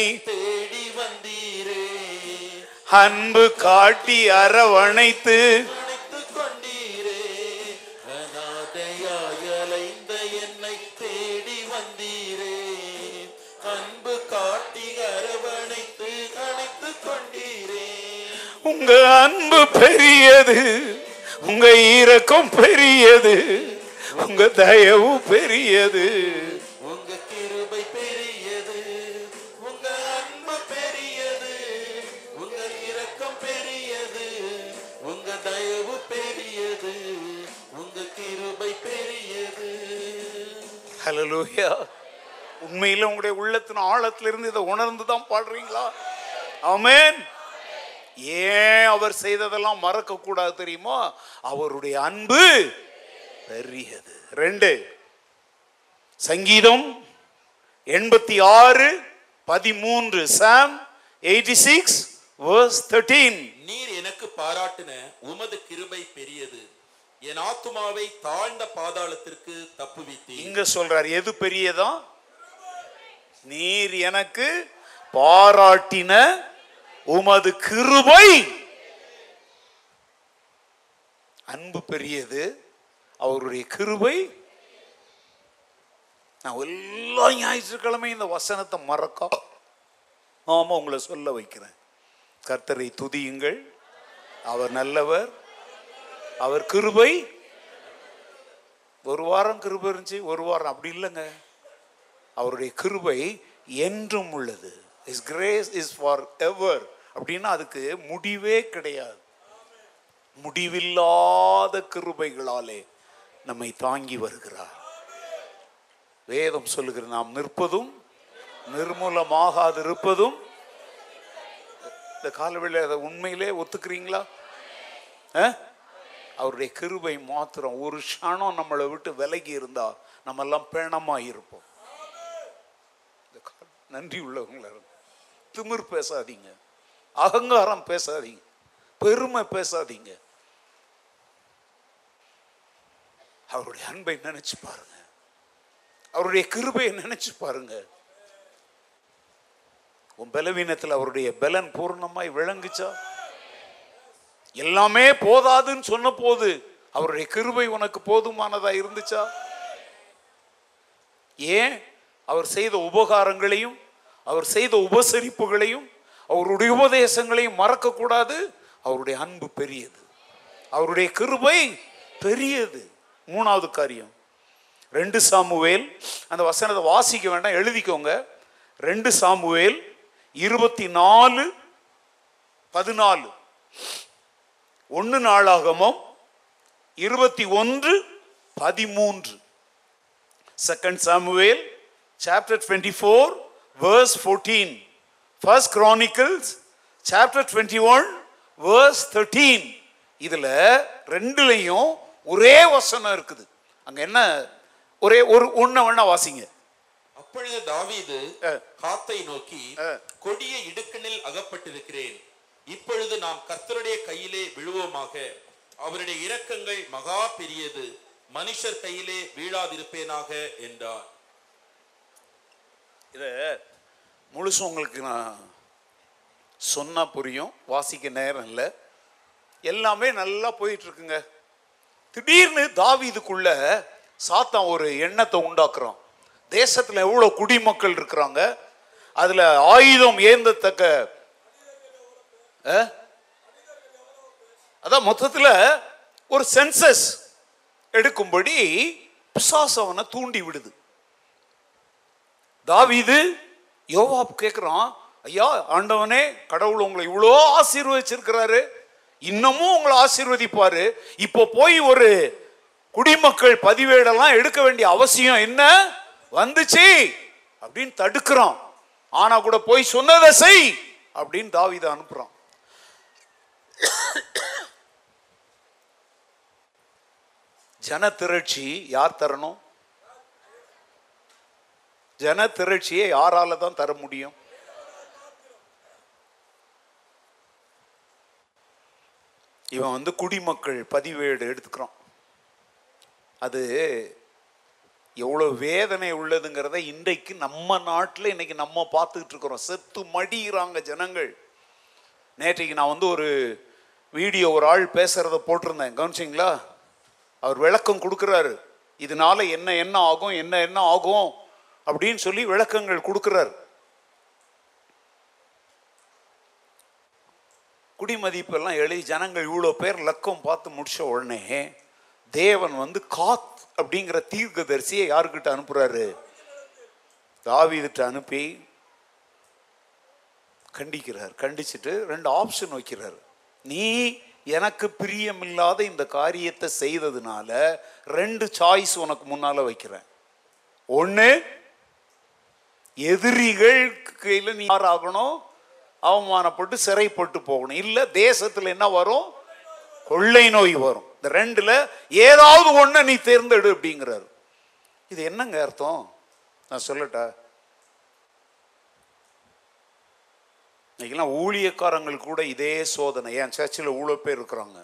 S4: அன்பு காட்டி அரவணைத்து உங்க அன்பு பெரியது உங்க ஈரக்கம் பெரியது உங்க தயவு பெரியது
S2: ஹலலூயா உண்மையில் உங்களுடைய உள்ளத்தின் ஆழத்திலிருந்து இதை உணர்ந்து தான் பாடுறீங்களா ஆமேன் ஏன் அவர் செய்ததெல்லாம் மறக்க கூடாது தெரியுமா அவருடைய அன்பு பெரியது ரெண்டு சங்கீதம் எண்பத்தி ஆறு பதிமூன்று Psalm eighty six
S3: verse thirteen நீர் எனக்கு பாராட்டின உமது கிருபை பெரியது என் ஆத்துமாவை தாழ்ந்த பாதாளத்திற்கு தப்புவித்து
S2: இங்க சொல்றார் எது பெரியதா நீர் எனக்கு பாராட்டின உமது கிருபை அன்பு பெரியது அவருடைய கிருபை நான் எல்லா ஞாயிற்றுக்கிழமை இந்த வசனத்தை மறக்க ஆமாம் உங்களை சொல்ல வைக்கிறேன் கர்த்தரை துதியுங்கள் அவர் நல்லவர் அவர் கிருபை ஒரு வாரம் கிருபை இருந்துச்சு ஒரு வாரம் அப்படி இல்லைங்க அவருடைய கிருபை என்றும் உள்ளது is grace is forever அப்படின்னா அதுக்கு முடிவே கிடையாது முடிவில்லாத கிருபைகளாலே நம்மை தாங்கி வருகிறார் வேதம் சொல்லுகிற நாம் நிற்பதும் நிர்மூலமாகாதிருப்பதும் இந்த காலவெளியில் அதை உண்மையிலே ஒத்துக்கிறீங்களா ஆ அவருடைய கிருபை மாத்திரம் ஒரு க்ஷணம் நம்மளை விட்டு விலகி இருந்தால் நம்மெல்லாம் பிணமாக இருப்போம் நன்றி உள்ளவங்களா இருக்கும் திமிர் பேசாதீங்க அகங்காரம் பேசாதீங்க பெருமை பேசாதீங்க அவருடைய அன்பை நினைச்சு பாருங்க அவருடைய கிருபையை நினைச்சு பாருங்க உன் பலவீனத்தில் அவருடைய பலன் பூர்ணமாய் விளங்குச்சா எல்லாமே போதாதுன்னு சொன்ன போது அவருடைய கிருபை உனக்கு போதுமானதா இருந்துச்சா ஏன் அவர் செய்த உபகாரங்களையும் அவர் செய்த உபசரிப்புகளையும் அவருடைய உபதேசங்களையும் மறக்கக்கூடாது அவருடைய அன்பு பெரியது அவருடைய கிருபை பெரியது மூணாவது காரியம் ரெண்டு சாமுவேல் அந்த வசனத்தை வாசிக்க வேண்டாம் எழுதிக்கோங்க ரெண்டு சாமுவேல் இருபத்தி நாலு பதினாலு ஒன்று நாளாகமோ இருபத்தி ஒன்று பதிமூன்று second Samuel chapter twenty four verse fourteen first Chronicles chapter twenty one verse thirteen இதில் ரெண்டுலேயும் ஒரே வசனம் இருக்குது அங்கே என்ன ஒரே ஒரு ஒன்று வேணா வாசிங்க
S3: அப்பொழுது தாவீது காத்தை நோக்கி கொடிய இடுக்கணில் அகப்பட்டிருக்கிறேன் இப்பொழுது நாம் கர்த்தருடைய கையிலே விழுவோமாக அவருடைய இரக்கங்கள் மகா பெரியது மனுஷர் கையிலே வீழாதிருப்பேனாக என்றார் இத
S2: முழுசும் உங்களுக்கு நான் சொன்னால் புரியும் வாசிக்க நேரம் இல்லை எல்லாமே நல்லா போயிட்டு இருக்குங்க திடீர்னு தாவிதுக்குள்ள சாத்தா ஒரு எண்ணத்தை உண்டாக்குறோம் தேசத்தில் எவ்வளோ குடிமக்கள் இருக்கிறாங்க அதில் ஆயுதம் ஏந்தத்தக்க அதான் மொத்தத்தில் ஒரு சென்சஸ் எடுக்கும்படி பிசாசவனை தூண்டி விடுது தாவிது யோவா கேட்குறான் ஐயா ஆண்டவனே கடவுள் உங்களை இவ்வளோ ஆசீர்வதிச்சிருக்கிறாரு இன்னமும் உங்களை ஆசீர்வதிப்பாரு இப்போ போய் ஒரு குடிமக்கள் பதிவேடெல்லாம் எடுக்க வேண்டிய அவசியம் என்ன வந்துச்சு அப்படின்னு தடுக்கிறான் ஆனா கூட போய் சொன்னதை செய் அப்படின்னு தாவிதை அனுப்புறான் ஜன திரட்சி யார் தரணும் ஜன திரட்சியை யாரால தான் தர முடியும் இவன் வந்து குடிமக்கள் பதிவேடு எடுத்துக்கிறோம் அது எவ்வளோ வேதனை உள்ளதுங்கிறத இன்றைக்கு நம்ம நாட்டில் இன்னைக்கு நம்ம பார்த்துக்கிட்டு இருக்கிறோம் செத்து மடிகிறாங்க ஜனங்கள் நேற்றைக்கு நான் வந்து ஒரு வீடியோ ஒரு ஆள் பேசுகிறத போட்டிருந்தேன் கவனிச்சிங்களா அவர் விளக்கம் கொடுக்குறாரு இதனால என்ன என்ன ஆகும் என்ன என்ன ஆகும் அப்படின்னு சொல்லி விளக்கங்கள் கொடுக்குறார் குடிமதிப்பெல்லாம் எழுதி ஜனங்கள் இவ்வளோ பேர் லக்கம் பார்த்து முடிச்ச உடனே தேவன் வந்து காத் அப்படிங்கிற தீர்க்க தரிசியை யாருக்கிட்ட அனுப்புகிறாரு தாவிதிட்ட அனுப்பி கண்டிக்கிறார் கண்டிச்சுட்டு ரெண்டு ஆப்ஷன் வைக்கிறாரு நீ எனக்கு பிரியமில்லாத இந்த காரியத்தை செய்ததுனால ரெண்டு சாய்ஸ் உனக்கு முன்னால் வைக்கிறேன் ஒன்று எதிரிகள் கையில் நீ ஆகணும் அவமானப்பட்டு சிறைப்பட்டு போகணும் இல்லை தேசத்தில் என்ன வரும் கொள்ளை நோய் வரும் இந்த ரெண்டில் ஏதாவது ஒன்று நீ தேர்ந்தெடு அப்படிங்கிறாரு இது என்னங்க அர்த்தம் நான் சொல்லட்டா இன்றைக்கெல்லாம் ஊழியக்காரங்கள் கூட இதே சோதனை என் சேர்ச்சியில் இவ்வளோ பேர் இருக்கிறாங்க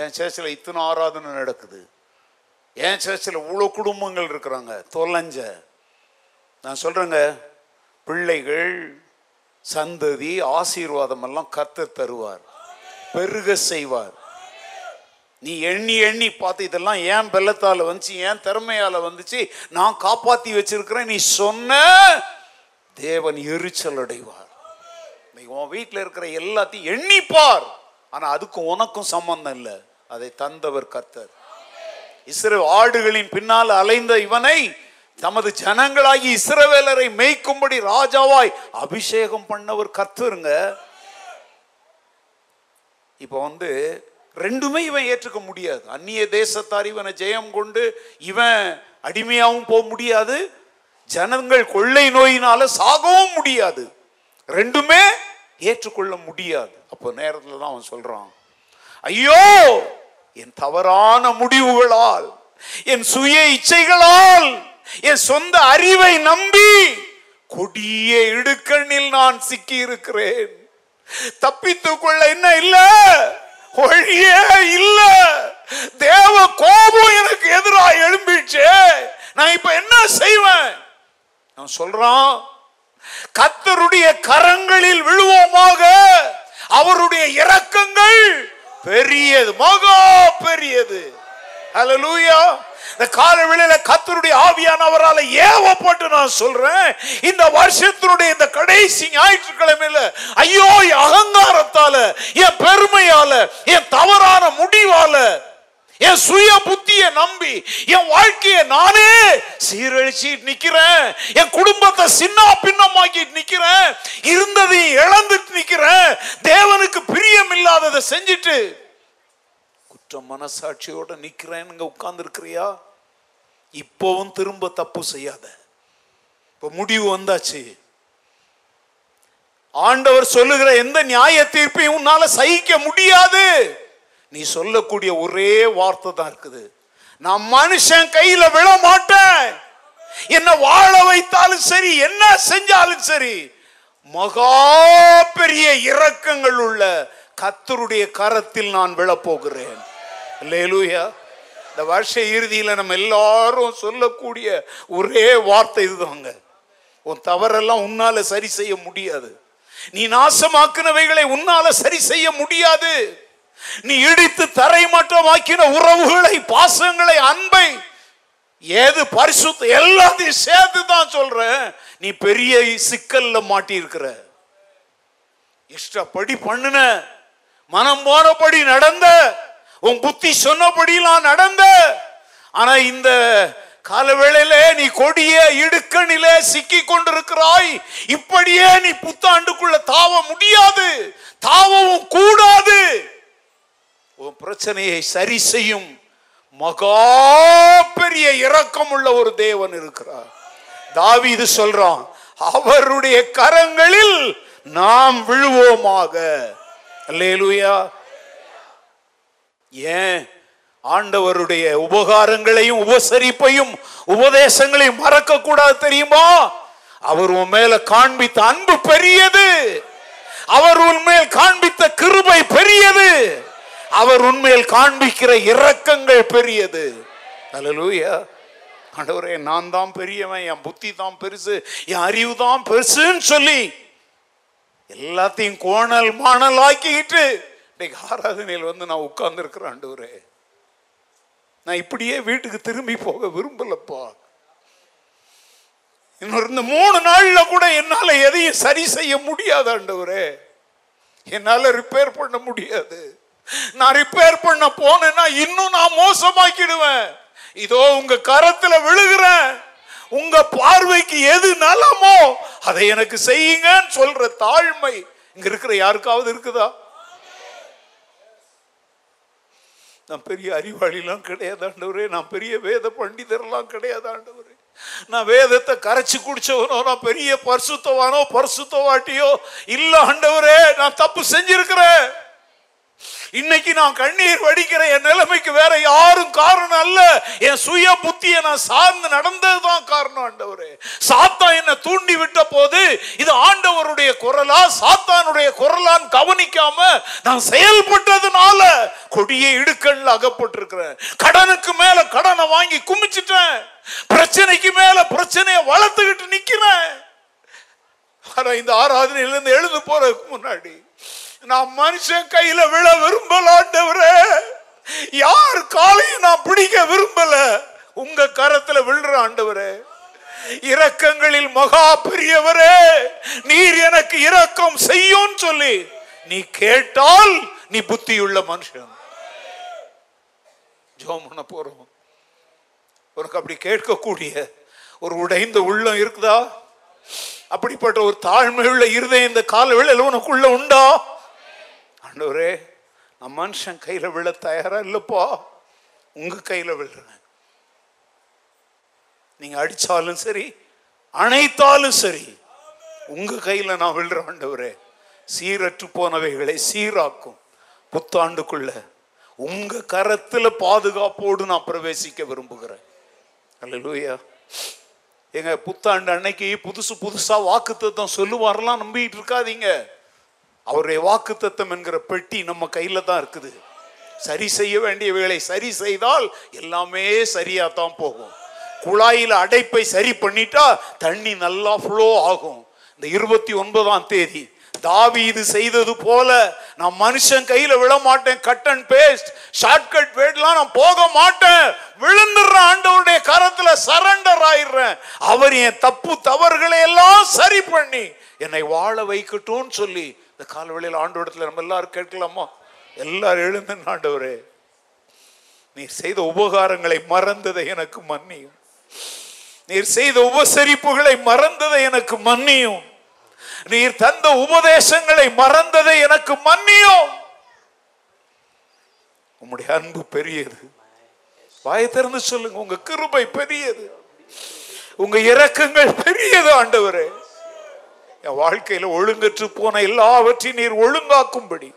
S2: என் சேர்ச்சியில் இத்தனை ஆராதனை நடக்குது என் சேர்ச்சியில் இவ்வளோ குடும்பங்கள் இருக்கிறாங்க தொலைஞ்ச நான் சொல்கிறேங்க பிள்ளைகள் சந்ததி ஆசீர்வாதமெல்லாம் கத்து தருவார் பெருக செய்வார் நீ எண்ணி எண்ணி பார்த்து இதெல்லாம் ஏன் பெல்லத்தால் வந்துச்சு ஏன் திறமையால் வந்துச்சு நான் காப்பாற்றி வச்சிருக்கிறேன் நீ சொன்ன தேவன் எரிச்சல் அடைவார் உன் வீட்டில் இருக்கிற எல்லாத்தையும் எண்ணிப்பார் ஆனால் அதுக்கும் உனக்கும் சம்பந்தம் இல்லை அதை தந்தவர் கத்தர் இஸ்ரே ஆடுகளின் பின்னால் அலைந்த இவனை தமது ஜனங்களாகி இஸ்ரவேலரை மேய்க்கும்படி ராஜாவாய் அபிஷேகம் பண்ணவர் கத்துருங்க இப்போ வந்து ரெண்டுமே இவன் ஏற்றுக்க முடியாது அந்நிய தேசத்தார் இவனை ஜெயம் கொண்டு இவன் அடிமையாகவும் போக முடியாது ஜனங்கள் கொள்ளை நோயினால சாகவும் முடியாது ரெண்டுமே ஏற்றுக்கொள்ள முடியாது அப்போ நேரத்தில் தான் அவன் சொல்கிறான் ஐயோ என் தவறான முடிவுகளால் என் சுய இச்சைகளால் என் சொந்த அறிவை நம்பி கொடிய இடுக்கண்ணில் நான் சிக்கி இருக்கிறேன் தப்பித்துக் கொள்ள என்ன இல்ல ஒழியே இல்ல தேவ கோபம் எனக்கு எதிராக எழும்பிச்சு நான் இப்ப என்ன செய்வேன் நான் சொல்றான் கத்தருடைய கரங்களில் விழுவோமாக அவருடைய இரக்கங்கள் பெரியது மகா பெரியது அலலூயா இந்த கால விளையில கத்தருடைய ஆவியானவரால் ஏவப்பட்டு நான் சொல்றேன் இந்த வருஷத்தினுடைய இந்த கடைசி ஞாயிற்றுக்கிழமையில ஐயோ அகங்காரத்தால என் பெருமையால என் தவறான முடிவால என் சுய புத்தியை நம்பி என் வாழ்க்கையை நானே சீரழிச்சு நிக்கிறேன் என் குடும்பத்தை சின்ன பின்னமாக்கி நிக்கிறேன் இருந்ததையும் இழந்துட்டு நிக்கிறேன் தேவனுக்கு பிரியம் இல்லாததை செஞ்சுட்டு குற்ற மனசாட்சியோட நிக்கிறேன் உட்கார்ந்து இருக்கிறியா இப்போவும் திரும்ப தப்பு செய்யாத இப்போ முடிவு வந்தாச்சு ஆண்டவர் சொல்லுகிற எந்த நியாய தீர்ப்பையும் உன்னால சகிக்க முடியாது நீ சொல்லக்கூடிய ஒரே வார்த்தை தான் இருக்குது நான் மனுஷன் கையில விழ மாட்டேன் என்ன வாழ வைத்தாலும் சரி என்ன செஞ்சாலும் சரி மகா பெரிய இரக்கங்கள் உள்ள கத்தருடைய கரத்தில் நான் விழப்போகிறேன் இந்த வருஷ இறுதியில் நம்ம எல்லாரும் சொல்லக்கூடிய ஒரே வார்த்தை இதுதாங்க உன் தவறெல்லாம் உன்னால சரி செய்ய முடியாது நீ நாசமாக்குனவைகளை உன்னால சரி செய்ய முடியாது நீ இடித்து தரை மட்டும் ஆக்கின உறவுகளை பாசங்களை அன்பை ஏது பரிசுத்த எல்லாத்தையும் சேர்த்து தான் சொல்ற நீ பெரிய சிக்கல்ல மாட்டி இருக்கிற இஷ்டப்படி பண்ணுன மனம் போனபடி நடந்த உன் புத்தி சொன்னபடியெல்லாம் நடந்த ஆனா இந்த காலவேளையில நீ கொடிய இடுக்கணில சிக்கி கொண்டிருக்கிறாய் இப்படியே நீ புத்தாண்டுக்குள்ள தாவ முடியாது தாவவும் கூடாது உன் பிரச்சனையை சரி செய்யும் மகா பெரிய இரக்கம் உள்ள ஒரு தேவன் இருக்கிறார் இது சொல்றான் அவருடைய கரங்களில் நாம் விழுவோமாக ஏன் ஆண்டவருடைய உபகாரங்களையும் உபசரிப்பையும் உபதேசங்களையும் மறக்க கூடாது தெரியுமா அவர் உன் மேல காண்பித்த அன்பு பெரியது அவர் உன் மேல் காண்பித்த கிருபை பெரியது அவர் உண்மையில் காண்பிக்கிற இரக்கங்கள் பெரியது ஆண்டவரே நான் தான் பெரியவன் என் புத்தி தான் பெருசு என் அறிவு தான் பெருசுன்னு சொல்லி எல்லாத்தையும் கோணல் மாணல் ஆக்கிக்கிட்டு இன்னைக்கு ஆராதனையில் வந்து நான் இருக்கிறேன் ஆண்டவரே நான் இப்படியே வீட்டுக்கு திரும்பி போக விரும்பலப்பா இன்னொரு இந்த மூணு நாளில் கூட என்னால் எதையும் சரி செய்ய முடியாது ஆண்டவரே என்னால் ரிப்பேர் பண்ண முடியாது நான் ரிப்பேர் பண்ண போனேன்னா இன்னும் நான் மோசமாக்கிடுவேன் இதோ உங்க கரத்துல விழுகிறேன் உங்க பார்வைக்கு எது நலமோ அதை எனக்கு செய்யுங்கன்னு சொல்ற தாழ்மை இங்க இருக்கிற யாருக்காவது இருக்குதா நான் பெரிய அறிவாளிலாம் கிடையாது ஆண்டவரே நான் பெரிய வேத பண்டிதர்லாம் கிடையாது ஆண்டவரே நான் வேதத்தை கரைச்சி குடிச்சவனோ நான் பெரிய பரிசுத்தவானோ பரிசுத்தவாட்டியோ இல்லை ஆண்டவரே நான் தப்பு செஞ்சிருக்கிறேன் இன்னைக்கு நான் கண்ணீர் வடிக்கிற என் நிலைமைக்கு வேற யாரும் காரணம் அல்ல என் சுய புத்தியை நான் சார்ந்து நடந்ததுதான் காரணம் ஆண்டவரே சாத்தா என்னை தூண்டி விட்ட போது இது ஆண்டவருடைய குரலா சாத்தானுடைய குரலான்னு கவனிக்காம நான் செயல்பட்டதுனால கொடிய இடுக்கல்ல அகப்பட்டிருக்கிறேன் கடனுக்கு மேல கடனை வாங்கி குமிச்சிட்டேன் பிரச்சனைக்கு மேல பிரச்சனையை வளர்த்துக்கிட்டு நிக்கிறேன் ஆனா இந்த ஆராதனையிலிருந்து எழுந்து போறதுக்கு முன்னாடி நான் மனுஷன் கையில விழ விரும்பல ஆண்டவரே யார் காலையும் நான் பிடிக்க விரும்பல உங்க கரத்துல விழுற ஆண்டவரே இரக்கங்களில் மகா பெரியவரே நீர் எனக்கு இரக்கம் செய்யும் சொல்லி நீ கேட்டால் நீ புத்தியுள்ள மனுஷன் ஜோம் பண்ண போறோம் உனக்கு அப்படி கேட்கக்கூடிய ஒரு உடைந்த உள்ளம் இருக்குதா அப்படிப்பட்ட ஒரு தாழ்மையுள்ள இருதை இந்த கால வேளையில் உனக்குள்ள உண்டா ஆண்டவரே நம் மனுஷன் கையில் விழ தயாராக இல்லைப்போ உங்கள் கையில் விழுறேன் நீங்கள் அடித்தாலும் சரி அணைத்தாலும் சரி உங்கள் கையில் நான் விழுற ஆண்டவரே சீரற்று போனவைகளை சீராக்கும் புத்தாண்டுக்குள்ள உங்கள் கரத்தில் பாதுகாப்போடு நான் பிரவேசிக்க விரும்புகிறேன் அல்ல லூயா எங்க புத்தாண்டு அன்னைக்கு புதுசு புதுசாக வாக்குத்தத்தம் சொல்லுவாரெல்லாம் நம்பிக்கிட்டு இருக்காதீங்க அவருடைய வாக்கு தத்துவம் என்கிற பெட்டி நம்ம கையில் தான் இருக்குது சரி செய்ய வேண்டிய வேலை சரி செய்தால் எல்லாமே சரியாக தான் போகும் குழாயில் அடைப்பை சரி பண்ணிட்டா தண்ணி நல்லா ஃப்ளோ ஆகும் இந்த இருபத்தி ஒன்பதாம் தேதி தாவி இது செய்தது போல நான் மனுஷன் கையில விழ மாட்டேன் கட் அண்ட் பேஸ்ட் ஷார்ட்கட் பேட்லாம் நான் போக மாட்டேன் விழுந்துடுற ஆண்டவருடைய கரத்துல சரண்டர் ஆயிடுறேன் அவர் என் தப்பு தவறுகளை எல்லாம் சரி பண்ணி என்னை வாழ வைக்கட்டும்னு சொல்லி இந்த காலவெளியில் ஆண்டு இடத்துல நம்ம எல்லாரும் கேட்கலாமா எல்லாரும் எழுந்து ஆண்டவரே நீர் செய்த உபகாரங்களை மறந்ததை எனக்கு மன்னியும் நீர் செய்த உபசரிப்புகளை மறந்ததை எனக்கு மன்னியும் நீர் தந்த உபதேசங்களை மறந்ததை எனக்கு மன்னியும் உம்முடைய அன்பு பெரியது வாய திறந்து சொல்லுங்க உங்க கிருபை பெரியது உங்க இறக்கங்கள் பெரியது ஆண்டவரே என் வாழ்க்கையில் ஒழுங்கற்று போன எல்லாவற்றையும் நீர் ஒழுங்காக்கும்படி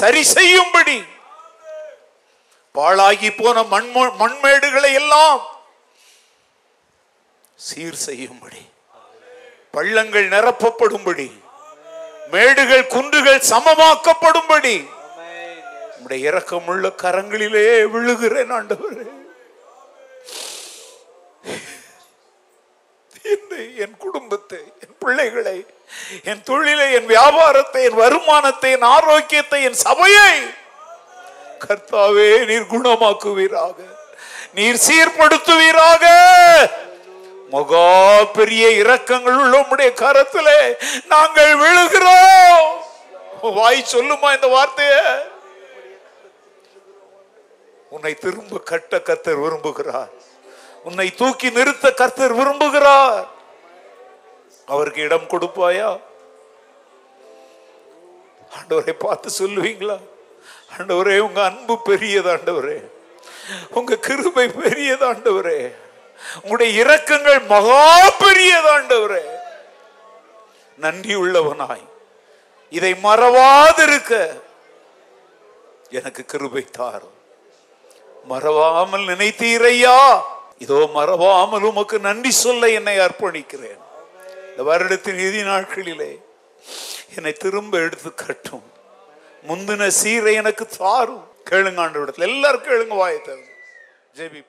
S2: சரி செய்யும்படி பாழாகி போன மண் மண்மேடுகளை எல்லாம் சீர் செய்யும்படி பள்ளங்கள் நிரப்பப்படும்படி மேடுகள் குன்றுகள் சமமாக்கப்படும்படி உடைய இரக்கமுள்ள கரங்களிலே விழுகிறேன் ஆண்டவரே இன்று என் குடும்பத்தை என் பிள்ளைகளை என் தொழிலை என் வியாபாரத்தை என் வருமானத்தை என் ஆரோக்கியத்தை என் சபையை கர்த்தாவே நீர் குணமாக்குவீராக நீர் சீர்படுத்துவீராக மகா பெரிய இரக்கங்கள் உள்ள உடைய கரத்திலே நாங்கள் விழுகிறோம் வாய் சொல்லுமா இந்த வார்த்தைய உன்னை திரும்ப கட்ட கத்தர் விரும்புகிறார் உன்னை தூக்கி நிறுத்த கர்த்தர் விரும்புகிறார் அவருக்கு இடம் கொடுப்பாயா ஆண்டவரை பார்த்து சொல்லுவீங்களா ஆண்டவரே உங்க அன்பு பெரியது ஆண்டவரே உங்க கிருபை பெரியது ஆண்டவரே உங்களுடைய இரக்கங்கள் மகா பெரியது ஆண்டவரே நன்றி உள்ளவனாய் இதை மறவாதிருக்க எனக்கு கிருபை தாரும் மறவாமல் நினைத்தீரையா இதோ மறவாமல் உமக்கு நன்றி சொல்ல என்னை அர்ப்பணிக்கிறேன் இந்த வருடத்தின் இறுதி நாட்களிலே என்னை திரும்ப எடுத்து கட்டும் முந்தின சீரை எனக்கு தாரும் கேளுங்க ஆண்டு விடத்தில் எல்லாரும் கேளுங்க வாயத்தை ஜெபி